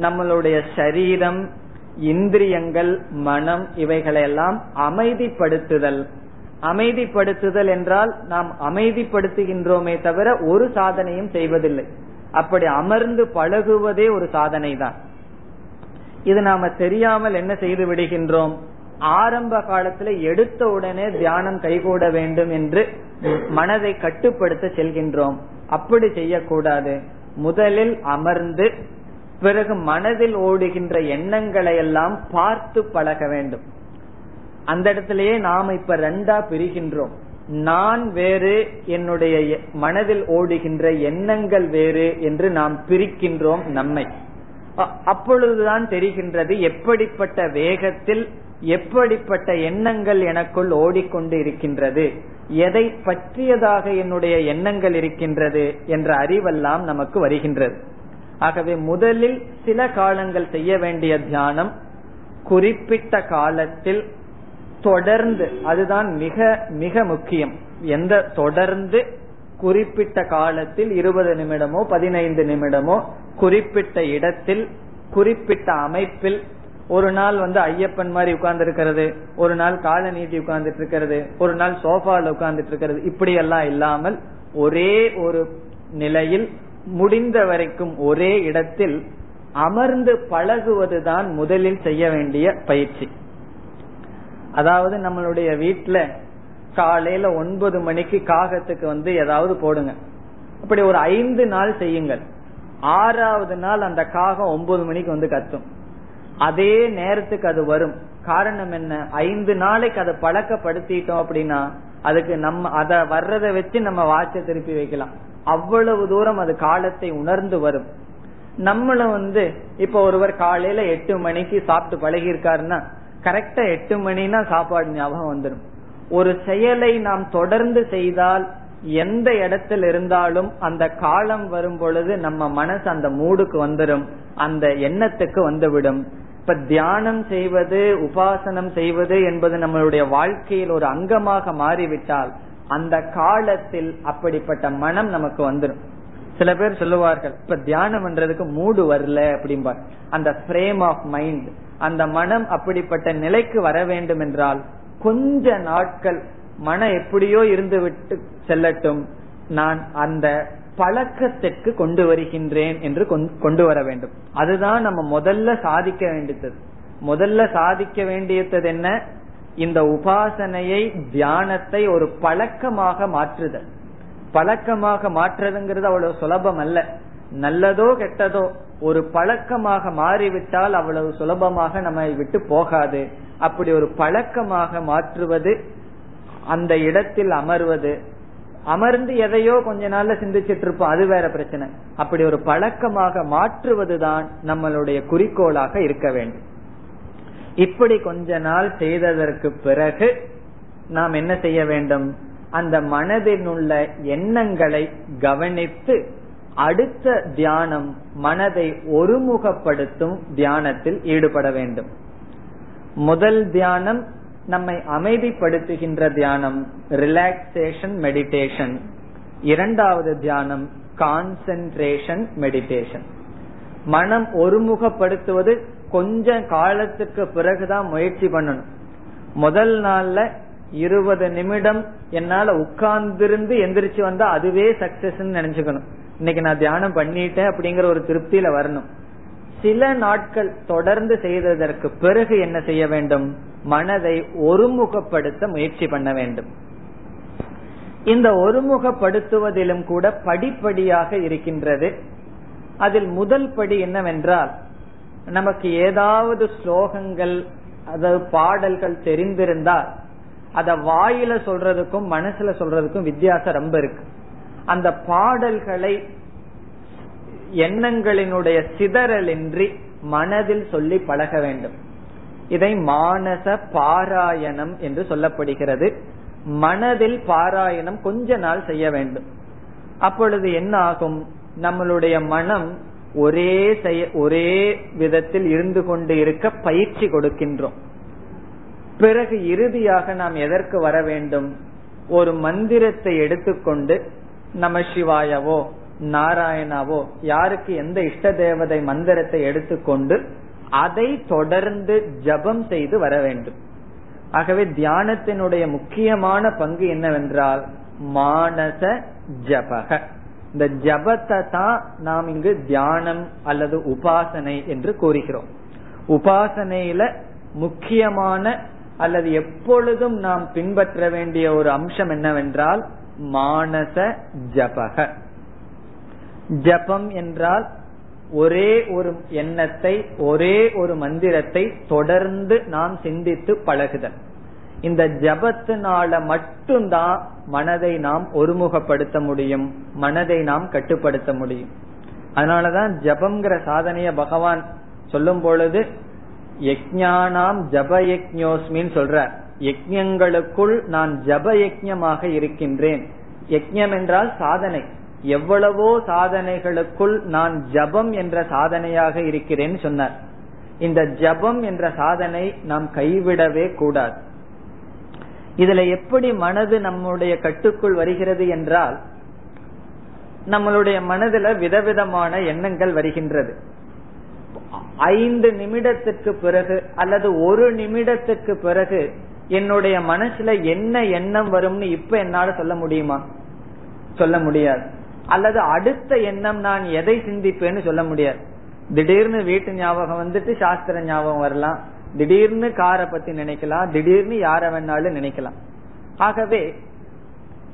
நம்மளுடைய சரீரம் இந்திரியங்கள் மனம் இவைகளெல்லாம் அமைதிப்படுத்துதல். அமைதிப்படுத்துதல் என்றால் நாம் அமைதிப்படுத்துகின்றோமே தவிர ஒரு சாதனையும் செய்வதில்லை. அப்படி அமர்ந்து பழகுவதே ஒரு சாதனை தான் இது நாம தெரியாமல் என்ன செய்து விடுகின்றோம்? ஆரம்ப காலத்துல எடுத்த உடனே தியானம் கைகூட வேண்டும் என்று மனதை கட்டுப்படுத்த செல்கின்றோம். அப்படி செய்யக்கூடாது. முதலில் அமர்ந்து பிறகு மனதில் ஓடுகின்ற எண்ணங்களை எல்லாம் பார்த்து பழக வேண்டும். அந்த இடத்திலேயே நாம் இப்ப ரெண்டா பிரிகின்றோம். நான் வேறு என்னுடைய மனதில் ஓடுகின்ற எண்ணங்கள் வேறு என்று நாம் பிரிக்கின்றோம் நம்மை. அப்பொழுதுதான் தெரிகின்றது எப்படிப்பட்ட வேகத்தில் எப்படிப்பட்ட எண்ணங்கள் எனக்குள் ஓடிக்கொண்டு இருக்கின்றது. எதை பற்றியதாக என்னுடைய எண்ணங்கள் இருக்கின்றது என்ற அறிவெல்லாம் நமக்கு வருகின்றது. ஆகவே முதலில் சில காலங்கள் செய்ய வேண்டிய தியானம் குறிப்பிட்ட காலத்தில் தொடர்ந்து அதுதான் மிக மிக முக்கியம். எந்த தொடர்ந்து குறிப்பிட்ட காலத்தில் இருபது நிமிடமோ பதினைந்து நிமிடமோ குறிப்பிட்ட இடத்தில் குறிப்பிட்ட அமைப்பில் ஒரு நாள் வந்து ஐயப்பன் மாதிரி உட்கார்ந்து இருக்கிறது ஒரு நாள் கால நீட்டி உட்கார்ந்துட்டு இருக்கிறது ஒரு நாள் சோஃபால உட்கார்ந்துட்டு இருக்கிறது இப்படி எல்லாம் இல்லாமல் ஒரே ஒரு நிலையில் முடிந்த வரைக்கும் ஒரே இடத்தில் அமர்ந்து பழகுவதுதான் முதலில் செய்ய வேண்டிய பயிற்சி. அதாவது நம்மளுடைய வீட்டுல காலையில ஒன்பது மணிக்கு காகத்துக்கு வந்து ஏதாவது போடுங்க. அப்படி ஒரு ஐந்து நாள் செய்யுங்கள். ஆறாவது நாள் அந்த காகம் ஒன்பது மணிக்கு வந்து கத்தும். அதே நேரத்துக்கு அது வரும். காரணம் என்ன? ஐந்து நாளைக்கு அதை பழக்கப்படுத்திட்டோம் அப்படின்னா அதுக்கு நம்ம அத வர்றதை வச்சு நம்ம வாட்ச திருப்பி வைக்கலாம். அவ்வளவு தூரம் அது காலத்தை உணர்ந்து வரும். நம்மளும் வந்து இப்ப ஒருவர் காலையில எட்டு மணிக்கு சாப்பிட்டு பழகி இருக்காருன்னா கரெக்டா எட்டு மணினா சாப்பாடு ஞாபகம் வந்துடும் ஒரு செயலை நாம் தொடர்ந்து செய்தால் எந்த இடத்தில் இருந்தாலும் அந்த காலம் வரும் பொழுது நம்ம மனசு அந்த மூடுக்கு வந்துடும் அந்த எண்ணத்துக்கு வந்துவிடும். இப்ப தியானம் செய்வது உபாசனம் செய்வது என்பது நம்மளுடைய வாழ்க்கையில் ஒரு அங்கமாக மாறிவிட்டால் அந்த காலத்தில் அப்படிப்பட்ட மனம் நமக்கு வந்துடும் சில பேர் சொல்லுவார்கள் இப்ப தியானம் பண்றதுக்கு மூடு வரல அப்படிம்பார். அந்த ஃப்ரேம் ஆஃப் மைண்ட் அந்த மனம் அப்படிப்பட்ட நிலைக்கு வர வேண்டும் என்றால் கொஞ்ச நாட்கள் மனம் எப்படியோ இருந்து விட்டு செல்லட்டும். நான் அந்த பழக்கத்திற்கு கொண்டு வருகின்றேன் என்று கொண்டு வர வேண்டும். அதுதான் நம்ம முதல்ல சாதிக்க வேண்டியது. முதல்ல சாதிக்க வேண்டியது என்ன? இந்த உபாசனையை தியானத்தை ஒரு பழக்கமாக மாற்றுதல். பழக்கமாக மாற்றுறதுங்கிறது அவ்வளவு சுலபம் அல்ல. நல்லதோ கெட்டதோ ஒரு பழக்கமாக மாறிவிட்டால் அவ்வளவு சுலபமாக நம்ம விட்டு போகாது. அப்படி ஒரு பழக்கமாக மாற்றுவது அந்த இடத்தில் அமர்வது அமர்ந்து எதையோ கொஞ்ச நாள்ல சிந்திச்சிட்டு இருப்போம் அது வேற பிரச்சனை. அப்படி ஒரு பழக்கமாக மாற்றுவதுதான் நம்மளுடைய குறிக்கோளாக இருக்க வேண்டும். இப்படி கொஞ்ச நாள் செய்ததற்கு பிறகு நாம் என்ன செய்ய வேண்டும்? அந்த மனதில் உள்ள எண்ணங்களை கவனித்து அடுத்த தியானம் மனதை ஒருமுகப்படுத்தும் தியானத்தில் ஈடுபட வேண்டும். முதல் தியானம் நம்மை அமைதிப்படுத்துகின்ற தியானம் ரிலாக்ஸேஷன் மெடிடேஷன் இரண்டாவது தியானம் கான்சென்ட்ரேஷன் மெடிடேஷன் மனம் ஒருமுகப்படுத்துவது கொஞ்ச காலத்துக்கு பிறகுதான் முயற்சி பண்ணணும். முதல் நாள்ல இருபது நிமிடம் என்னால உட்கார்ந்திருந்து எந்திரிச்சு வந்தா அதுவே சக்சஸ் நினைச்சுக்கணும். இன்னைக்கு நான் தியானம் பண்ணிட்டேன் அப்படிங்கிற ஒரு திருப்தியில வரணும். சில நாட்கள் தொடர்ந்து செய்ததற்கு பிறகு என்ன செய்ய வேண்டும்? மனதை ஒருமுகப்படுத்த முயற்சி பண்ண வேண்டும். இந்த ஒருமுகப்படுத்துவதிலும் கூட படிப்படியாக இருக்கின்றது. அதில் முதல் படி என்னவென்றால் நமக்கு ஏதாவது ஸ்லோகங்கள் அதாவது பாடல்கள் தெரிந்திருந்தால் அத வாயில சொல்றதுக்கும் மனசுல சொல்றதுக்கும் வித்தியாசம் ரொம்ப இருக்கு. அந்த பாடல்களை எண்ணங்களினுடைய சிதறலின்றி மனதில் சொல்லி பழக வேண்டும். இதை மானச பாராயணம் என்று சொல்லப்படுகிறது. மனதில் பாராயணம் கொஞ்ச நாள் செய்ய வேண்டும். அப்பொழுது என்ன ஆகும் நம்மளுடைய மனம் ஒரே செய்ய ஒரே விதத்தில் இருந்து கொண்டு இருக்க பயிற்சி கொடுக்கின்றோம். பிறகு இறுதியாக நாம் எதற்கு வர வேண்டும்? ஒரு மந்திரத்தை எடுத்துக்கொண்டு நம சிவாயவோ நாராயணாவோ யாருக்கு எந்த இஷ்ட தேவதை மந்திரத்தை எடுத்துக்கொண்டு அதை தொடர்ந்து ஜபம் செய்து வர வேண்டும். ஆகவே தியானத்தினுடைய முக்கியமான பங்கு என்னவென்றால் மானச ஜபக. இந்த ஜபத்தை தான் நாம் இங்கு தியானம் அல்லது உபாசனை என்று கூறுகிறோம். உபாசனையில முக்கியமான அல்லது எப்பொழுதும் நாம் பின்பற்ற வேண்டிய ஒரு அம்சம் என்னவென்றால் மானச ஜபக. ஜபம் என்றால் ஒரே ஒரு எண்ணத்தை ஒரே ஒரு மந்திரத்தை தொடர்ந்து நாம் சிந்தித்து பழகுதல். இந்த ஜபத்தினால மட்டும்தான் மனதை நாம் ஒருமுகப்படுத்த முடியும் மனதை நாம் கட்டுப்படுத்த முடியும். அதனாலதான் ஜபம்ங்கிற சாதனைய பகவான் சொல்லும் பொழுது யஜ்ஞானாம் ஜப யக்ஞோஸ்மின்னு சொல்ற யஜ்யங்களுக்குள் நான் ஜப யஜ்யமாக இருக்கின்றேன். யஜ்யம் என்றால் சாதனை. எவ்வளவோ சாதனைகளுக்குள் நான் ஜபம் என்ற சாதனையாக இருக்கிறேன் சொன்னார். இந்த ஜபம் என்ற சாதனை நாம் கைவிடவே கூடாது. இதுல எப்படி மனது நம்முடைய கட்டுக்குள் வருகிறது என்றால் நம்மளுடைய மனதுல விதவிதமான எண்ணங்கள் வருகின்றது. ஐந்து நிமிடத்துக்கு பிறகு அல்லது ஒரு நிமிடத்துக்கு பிறகு என்னுடைய மனசுல என்ன எண்ணம் வரும்னு இப்ப என்னால சொல்ல முடியுமா? சொல்ல முடியாது. அல்லது அடுத்த எண்ணம் நான் எதை சிந்திப்பேன்னு சொல்ல முடியாது. திடீர்னு வீட்டு ஞாபகம் வந்துட்டு சாஸ்திர ஞாபகம் வரலாம். திடீர்னு காரை பத்தி நினைக்கலாம். திடீர்னு யார வேணாலும் நினைக்கலாம். ஆகவே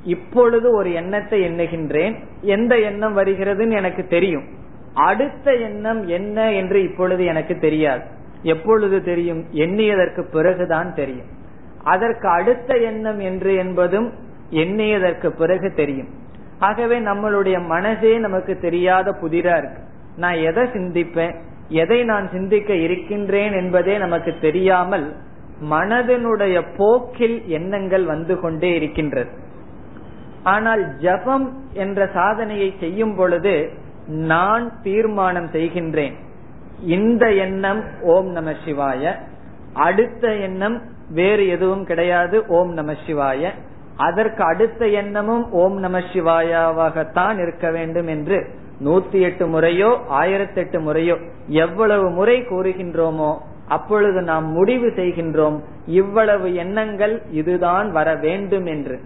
இப்பொழுது ஒரு எண்ணத்தை எண்ணுகின்றேன். எந்த எண்ணம் வருகிறதுன்னு எனக்கு தெரியும். அடுத்த எண்ணம் என்ன என்று இப்பொழுது எனக்கு தெரியாது. எப்பொழுது தெரியும்? எண்ணியதற்கு பிறகுதான் தெரியும். அதற்கு அடுத்த எண்ணம் என்று என்பதும் எண்ணியதற்கு பிறகு தெரியும். ஆகவே நம்மளுடைய மனசே நமக்கு தெரியாத புதிரா இருக்கு. நான் எதை சிந்திப்பேன்? எதை நான் சிந்திக்க இருக்கின்றேன் என்பதே நமக்கு தெரியாமல் மனதினுடைய போக்கில் எண்ணங்கள் வந்து கொண்டே இருக்கின்றது. ஆனால் ஜபம் என்ற சாதனையை செய்யும் பொழுது நான் தீர்மானம் செய்கின்றேன். இந்த எண்ணம் ஓம் நம சிவாய அடுத்த எண்ணம் வேறு எதுவும் கிடையாது ஓம் நம சிவாய. அதற்கு அடுத்த எண்ணமும் ஓம் நம சிவாயாவாகத்தான் இருக்க வேண்டும் என்று நூத்தி எட்டு முறையோ ஆயிரத்தி எட்டு முறையோ எவ்வளவு முறை கூறுகின்றோமோ அப்பொழுது நாம் முடிவு செய்கின்றோம் இவ்வளவு எண்ணங்கள் இதுதான் வர வேண்டும் என்று.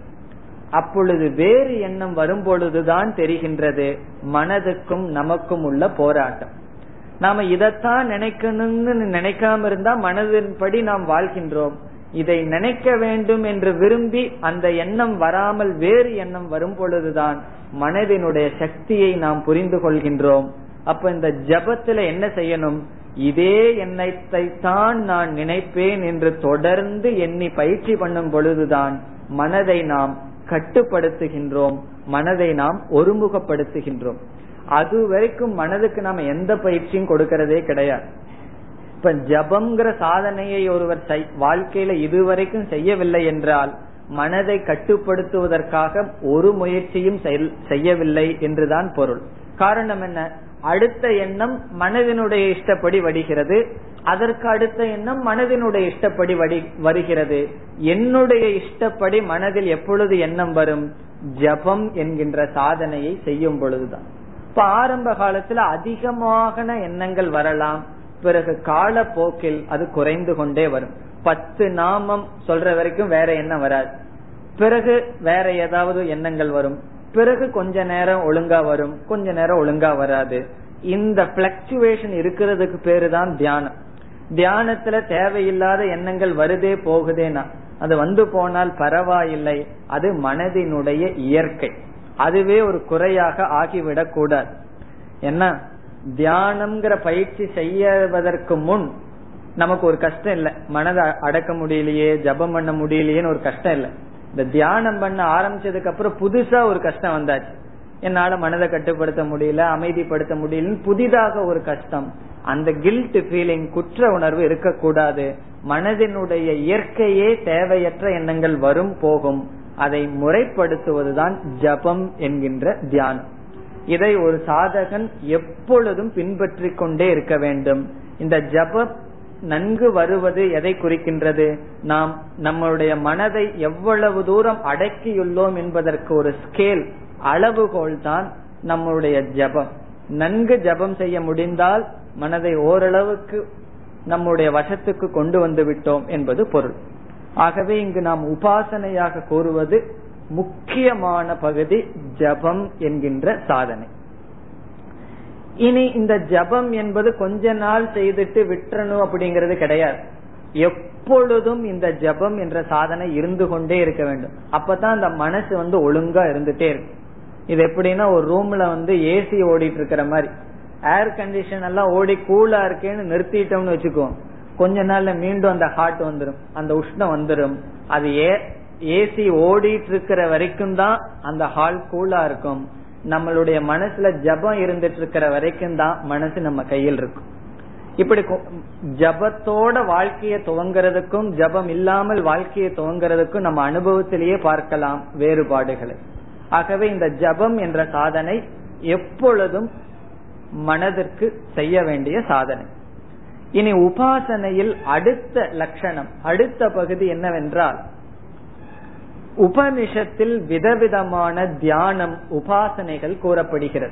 அப்பொழுது வேறு எண்ணம் வரும்பொழுதுதான் தெரிகின்றது மனதுக்கும் நமக்கும் உள்ள போராட்டம். நாம இதைத்தான் நினைக்கணும்னு நினைக்காம இருந்தா மனதின்படி நாம் வாழ்கின்றோம். இதை நினைக்க வேண்டும் என்று விரும்பி அந்த எண்ணம் வராமல் வேறு எண்ணம் வரும் பொழுதுதான் மனதினுடைய சக்தியை நாம் புரிந்து கொள்கின்றோம். அப்ப இந்த ஜபத்துல என்ன செய்யணும்? இதே எண்ணத்தை தான் நான் நினைப்பேன் என்று தொடர்ந்து எண்ணி பயிற்சி பண்ணும் பொழுதுதான் மனதை நாம் கட்டுப்படுத்துகின்றோம். மனதை நாம் ஒருமுகப்படுத்துகின்றோம். அது வரைக்கும் மனதுக்கு நாம எந்த பயிற்சியும் கொடுக்கறதே கிடையாது. இப்ப ஜபம்ங்கிற சாதனையை ஒருவர் வாழ்க்கையில இதுவரைக்கும் செய்யவில்லை என்றால் மனதை கட்டுப்படுத்துவதற்காக ஒரு முயற்சியும் செய்யவில்லை என்றுதான் பொருள். காரணம் என்ன? அடுத்த எண்ணம் மனதினுடைய இஷ்டப்படி வடிகிறது. அதற்கு அடுத்த எண்ணம் மனதினுடைய இஷ்டப்படி வடி வருகிறது. என்னுடைய இஷ்டப்படி மனதில் எப்பொழுது எண்ணம் வரும்? ஜபம் என்கின்ற சாதனையை செய்யும் பொழுதுதான். இப்ப ஆரம்ப காலத்துல அதிகமான எண்ணங்கள் வரலாம். பிறகு காலப்போக்கில் அது குறைந்து கொண்டே வரும். பத்து நாமம் சொல்ற வரைக்கும் வேற எண்ணம் வராது. பிறகு வேற ஏதாவது எண்ணங்கள் வரும். பிறகு கொஞ்ச நேரம் ஒழுங்கா வரும். கொஞ்ச நேரம் ஒழுங்கா வராது. இந்த பிளக்சுவேஷன் இருக்கிறதுக்கு பேரு தான் தியானம். தியானத்துல தேவையில்லாத எண்ணங்கள் வருதே போகுதேனா? அது வந்து போனால் பரவாயில்லை. அது மனதினுடைய இயற்கை. அதுவே ஒரு குறையாக ஆகிவிடக் கூடாது என்ன? தியானம்ங்கிற பயிற்சி செய்வதற்கு முன் நமக்கு ஒரு கஷ்டம் இல்ல. மனதை அடக்க முடியலையே ஜபம் பண்ண முடியலையேன்னு ஒரு கஷ்டம் இல்ல. இந்த தியானம் பண்ண ஆரம்பிச்சதுக்கு அப்புறம் புதுசா ஒரு கஷ்டம் வந்தாச்சு. என்னால மனதை கட்டுப்படுத்த முடியல அமைதிப்படுத்த முடியலன்னு புதிதாக ஒரு கஷ்டம். அந்த கில்ட் ஃபீலிங் குற்ற உணர்வு இருக்கக்கூடாது. மனதினுடைய இயற்கையே தேவையற்ற எண்ணங்கள் வரும் போகும். அதை முறைப்படுத்துவதுதான் ஜபம் என்கின்ற தியானம். இதை ஒரு சாதகன் எப்பொழுதும் பின்பற்றி கொண்டே இருக்க வேண்டும். இந்த ஜபம் நன்கு வருவது எதை குறிக்கின்றது? நாம் நம்மளுடைய மனதை எவ்வளவு தூரம் அடக்கியுள்ளோம் என்பதற்கு ஒரு ஸ்கேல் அளவுகோல் தான் நம்முடைய ஜபம். நன்கு ஜபம் செய்ய முடிந்தால் மனதை ஓரளவுக்கு நம்முடைய வசத்துக்கு கொண்டு வந்து விட்டோம் என்பது பொருள். ஆகவே இங்கு நாம் உபாசனையாக கூறுவது முக்கியமான பகுதி ஜபம் என்கின்ற சாதனை. இனி இந்த ஜபம் என்பது கொஞ்ச நாள் செய்துட்டு விட்டுறணும் அப்படிங்கறது கிடையாது. எப்பொழுதும் இந்த ஜபம் என்ற சாதனை இருந்து கொண்டே இருக்க வேண்டும். அப்பதான் அந்த மனசு வந்து ஒழுங்கா இருந்துட்டே இருக்கு இது எப்படின்னா ஒரு ரூம்ல வந்து ஏசி ஓடிட்டு இருக்கிற மாதிரி. ஏர் கண்டிஷன் எல்லாம் ஓடி கூலா இருக்கேன்னு நிறுத்திட்டோம்னு வச்சுக்கோம் கொஞ்ச நாள்ல மீண்டும் அந்த ஹாட் வந்துடும் அந்த உஷ்ணம் வந்துடும் அது ஏ ஏசி ஓடிட்டு இருக்கிற வரைக்கும் தான் அந்த ஹால் கூலா இருக்கும். நம்மளுடைய மனசுல ஜபம் இருந்துட்டு இருக்கிற வரைக்கும் தான் மனசு நம்ம கையில் இருக்கும். இப்படி ஜபத்தோட வாழ்க்கையை துவங்குறதுக்கும் ஜபம் இல்லாமல் வாழ்க்கையை துவங்குறதுக்கும் நம்ம அனுபவத்திலேயே பார்க்கலாம் வேறுபாடுகளை. ஆகவே இந்த ஜபம் என்ற சாதனை எப்பொழுதும் மனதிற்கு செய்ய வேண்டிய சாதனை. இனி உபாசனையில் அடுத்த லட்சணம் அடுத்த பகுதி என்னவென்றால் உபனிஷத்தில் விதவிதமான தியானம் உபாசனைகள் கூறப்படுகிறது.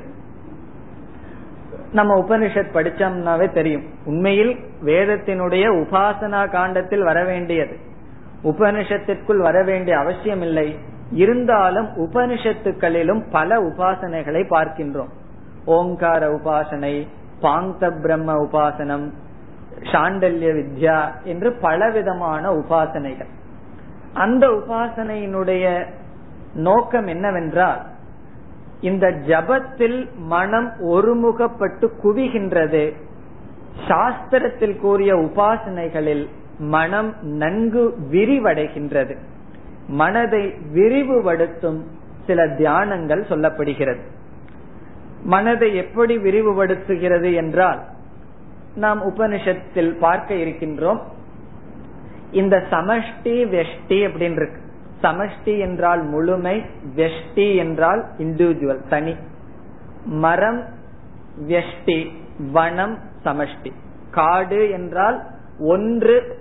நம்ம உபனிஷத் படிச்சோம்னாவே தெரியும். உண்மையில் வேதத்தினுடைய உபாசனா காண்டத்தில் வர வேண்டியது. உபனிஷத்திற்குள் வர வேண்டிய அவசியம் இல்லை இருந்தாலும் உபனிஷத்துக்களிலும் பல உபாசனைகளை பார்க்கின்றோம். ஓங்கார உபாசனை பாந்த பிரம்ம உபாசனம் சாண்டல்ய வித்யா என்று பலவிதமான உபாசனைகள். அந்த உபாசனையினுடைய நோக்கம் என்னவென்றால் இந்த ஜபத்தில் மனம் ஒருமுகப்பட்டு குவிகின்றது. சாஸ்திரத்தில் கூறிய உபாசனைகளில் மனம் நன்கு விரிவடைகின்றது. மனதை விரிவுபடுத்தும் சில தியானங்கள் சொல்லப்படுகிறது. மனதை எப்படி விரிவுபடுத்துகிறது என்றால் நாம் உபனிஷத்தில் பார்க்க இருக்கின்றோம். இந்த சமஷ்டி வெஷ்டி அப்படின்னு இருக்கு சமஷ்டி என்றால் முழுமை வெஷ்டி என்றால் இண்டிவிஜுவல் தனி. மரம் வெஷ்டி வனம் சமஷ்டி. காடு என்றால் ஒன்று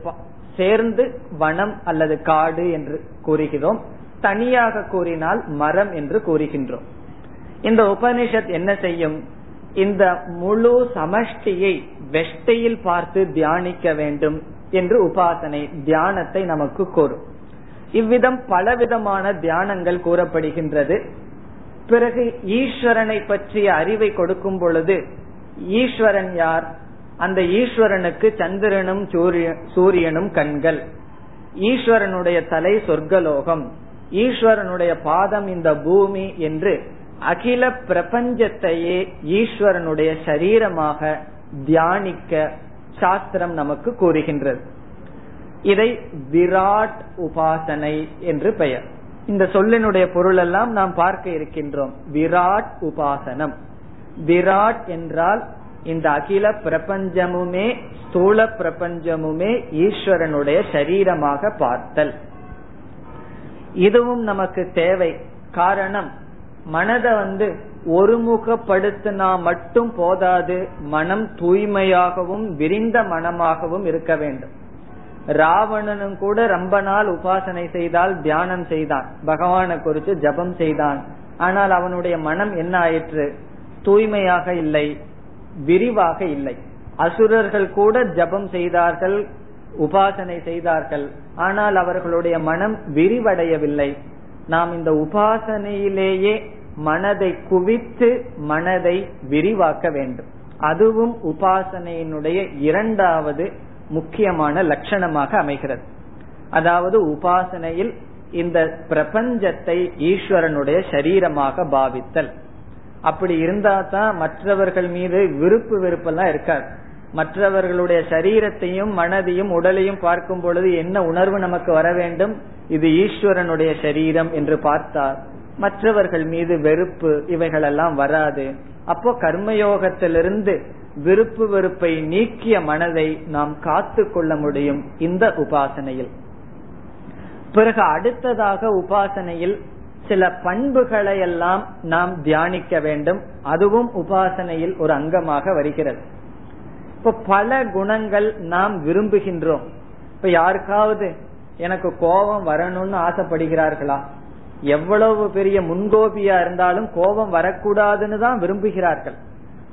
சேர்ந்து வனம் அல்லது காடு என்று கூறுகிறோம். தனியாக கூறினால் மரம் என்று கூறுகின்றோம். இந்த உபனிஷத் என்ன செய்யும்? இந்த முழு சமஷ்டியை வெஷ்டையில் பார்த்து தியானிக்க வேண்டும். என்று உபாசனை தியானத்தை நமக்கு கூறும் இவ்விதம் பலவிதமான தியானங்கள் கூறப்படுகின்றது. பிறகு ஈஸ்வரனை பற்றிய அறிவை கொடுக்கும் பொழுது ஈஸ்வரன் யார்? அந்த ஈஸ்வரனுக்கு சந்திரனும் சூரியனும் கண்கள். ஈஸ்வரனுடைய தலை சொர்க்கலோகம். ஈஸ்வரனுடைய பாதம் இந்த பூமி என்று அகில பிரபஞ்சத்தையே ஈஸ்வரனுடைய சரீரமாக தியானிக்க சாஸ்திரம் நமக்கு கூறுகின்றது. இதை விராட் உபாசனை என்று பெயர். இந்த சொல்லினுடைய பொருள் எல்லாம் நாம் பார்க்க இருக்கின்றோம். விராட் உபாசனம். விராட் என்றால் இந்த அகில பிரபஞ்சமுமே ஸ்தூல பிரபஞ்சமுமே ஈஸ்வரனுடைய சரீரமாக பார்த்தல். இதுவும் நமக்கு தேவை. காரணம் மனதை வந்து ஒருமுகப்படுத்தினா மட்டும் போதாது மனம் தூய்மையாகவும் விரிந்த மனமாகவும் இருக்க வேண்டும். ராவணனும் கூட ரொம்ப நாள் உபாசனை செய்தால் தியானம் செய்தான். பகவானை குறித்து ஜபம் செய்தான். ஆனால் அவனுடைய மனம் என்ன ஆயிற்று? தூய்மையாக இல்லை விரிவாக இல்லை. அசுரர்கள் கூட ஜபம் செய்தார்கள் உபாசனை செய்தார்கள். ஆனால் அவர்களுடைய மனம் விரிவடையவில்லை. நாம் இந்த உபாசனையிலேயே மனதை குவித்து மனதை விரிவாக்க வேண்டும். அதுவும் உபாசனையினுடைய இரண்டாவது முக்கியமான லட்சணமாக அமைகிறது. அதாவது உபாசனையில் இந்த பிரபஞ்சத்தை ஈஸ்வரனுடைய சரீரமாக பாவித்தல். அப்படி இருந்தா தான் மற்றவர்கள் மீது விருப்பு வெறுப்பெல்லாம் இருக்காது. மற்றவர்களுடைய சரீரத்தையும் மனதையும் உடலையும் பார்க்கும் பொழுது என்ன உணர்வு நமக்கு வர வேண்டும்? இது ஈஸ்வரனுடைய சரீரம் என்று பார்த்தால் மற்றவர்கள் மீது வெறுப்பு இவைகளெல்லாம் வராது. அப்போ கர்மயோகத்திலிருந்து விருப்பு வெறுப்பை நீக்கிய மனதை நாம் காத்து கொள்ள முடியும் இந்த உபாசனையில். பிறகு அடுத்ததாக உபாசனையில் சில பண்புகளை எல்லாம் நாம் தியானிக்க வேண்டும். அதுவும் உபாசனையில் ஒரு அங்கமாக வருகிறது. இப்ப பல குணங்கள் நாம் விரும்புகின்றோம். இப்ப யாருக்காவது எனக்கு கோபம் வரணும்னு ஆசைப்படுகிறார்களா? எவ்வளவு பெரிய முன்கோபியா இருந்தாலும் கோபம் வரக்கூடாதுன்னு தான் விரும்புகிறார்கள்.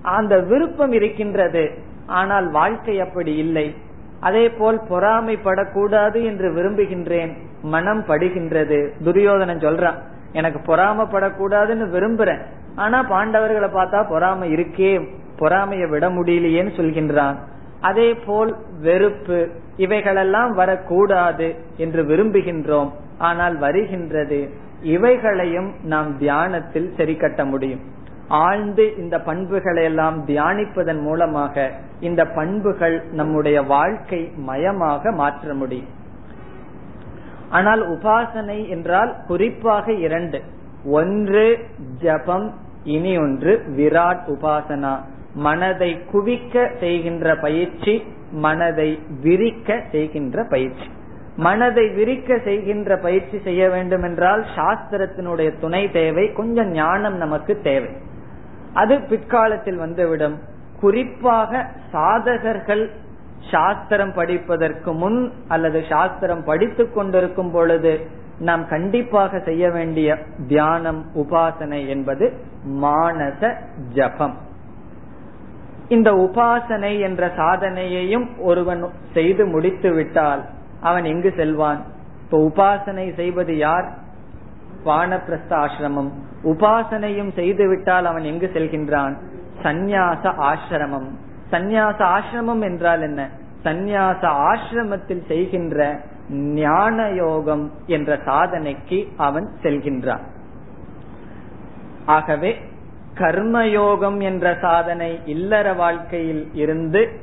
அந்த விருப்பம் இருக்கின்றது. ஆனால் வாழ்க்கை அப்படி இல்லை. அதே போல் பொறாமைப்படக்கூடாது என்று விரும்புகின்றேன். மனம் படுகின்றது. துரியோதனன் சொல்றான் எனக்கு பொறாமப்படக்கூடாதுன்னு விரும்புறேன். ஆனா பாண்டவர்களை பார்த்தா பொறாமை இருக்கே பொறாமைய விட முடியலையேன்னு சொல்கின்றான். அதே போல் வெறுப்பு இவைகளெல்லாம் வரக்கூடாது என்று விரும்புகின்றோம். ஆனால் வருகின்றது. இவைகளையும் நாம் தியானத்தில் சரி கட்ட முடியும். ஆழ்ந்து இந்த பண்புகளை எல்லாம் தியானிப்பதன் மூலமாக இந்த பண்புகள் நம்முடைய வாழ்க்கை மயமாக மாற்ற முடியும். ஆனால் உபாசனை என்றால் குறிப்பாக இரண்டு. ஒன்று ஜபம் இனி ஒன்று விராட் உபாசனா. மனதை குவிக்க செய்கின்ற பயிற்சி மனதை விரிக்க செய்கின்ற பயிற்சி. மனதை விரிக்க செய்கின்ற பயிற்சி செய்ய வேண்டும் என்றால் சாஸ்திரத்தினுடைய துணை தேவை கொஞ்சம் ஞானம் நமக்கு தேவை. அது பிற்காலத்தில் வந்துவிடும். குறிப்பாக சாதகர்கள் சாஸ்திரம் படிப்பதற்கு முன் அல்லது சாஸ்திரம் படித்துக் கொண்டிருக்கும் பொழுது நாம் கண்டிப்பாக செய்ய வேண்டிய தியானம் உபாசனை என்பது மானச ஜபம். இந்த உபாசனை என்ற சாதனையையும் ஒருவன் செய்து முடித்து விட்டால் அவன் எங்கு செல்வான்? இப்ப உபாசனை செய்வது யார்? வானப்பிரஸ்த ஆசிரமம். உபாசனையும் செய்து விட்டால் அவன் எங்கு செல்கின்றான்? சந்நியாச ஆசிரமம். சந்நியாச ஆசிரமம் என்றால் என்ன? சந்நியாச ஆசிரமத்தில் செய்கின்ற ஞான யோகம் என்ற சாதனைக்கு அவன் செல்கின்றான். ஆகவே கர்மயோகம் என்ற சாதனை இல்லற வாழ்க்கையில் இருந்து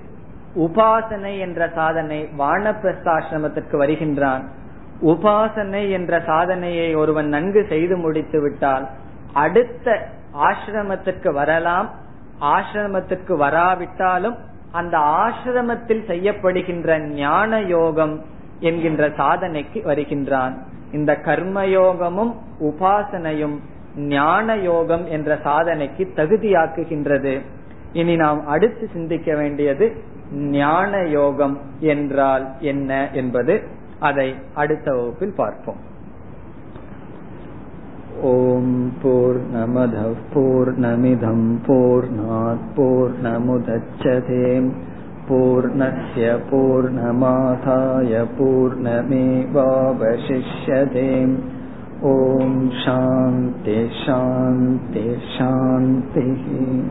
உபாசனை என்ற சாதனை வானப்பிரஸ்தாசிரமத்திற்கு வருகின்றான். உபாசனை என்ற சாதனையை ஒருவன் நன்கு செய்து முடித்து விட்டால் அடுத்த ஆசிரமத்திற்கு வரலாம். ஆசிரமத்திற்கு வராவிட்டாலும் அந்த ஆசிரமத்தில் செய்யப்படுகின்ற ஞான யோகம் என்கின்ற சாதனைக்கு வருகின்றான். இந்த கர்மயோகமும் உபாசனையும் ஞான யோகம் என்ற சாதனைக்கு தகுதியாக்குகின்றது. இனி நாம் அடுத்து சிந்திக்க வேண்டியது ஞான யோகம் என்றால் என்ன என்பது அதை அடுத்த வகுப்பில் பார்ப்போம். ஓம் போர் நமத போர் நமிதம் போர் நாற்போர் நமுதச்சதேம் பூர்ணய பூர்ணமாதாய பூர்ணமேவாவசிஷ்யதேம். ஓம் சாந்தி சாந்தி சாந்திஹி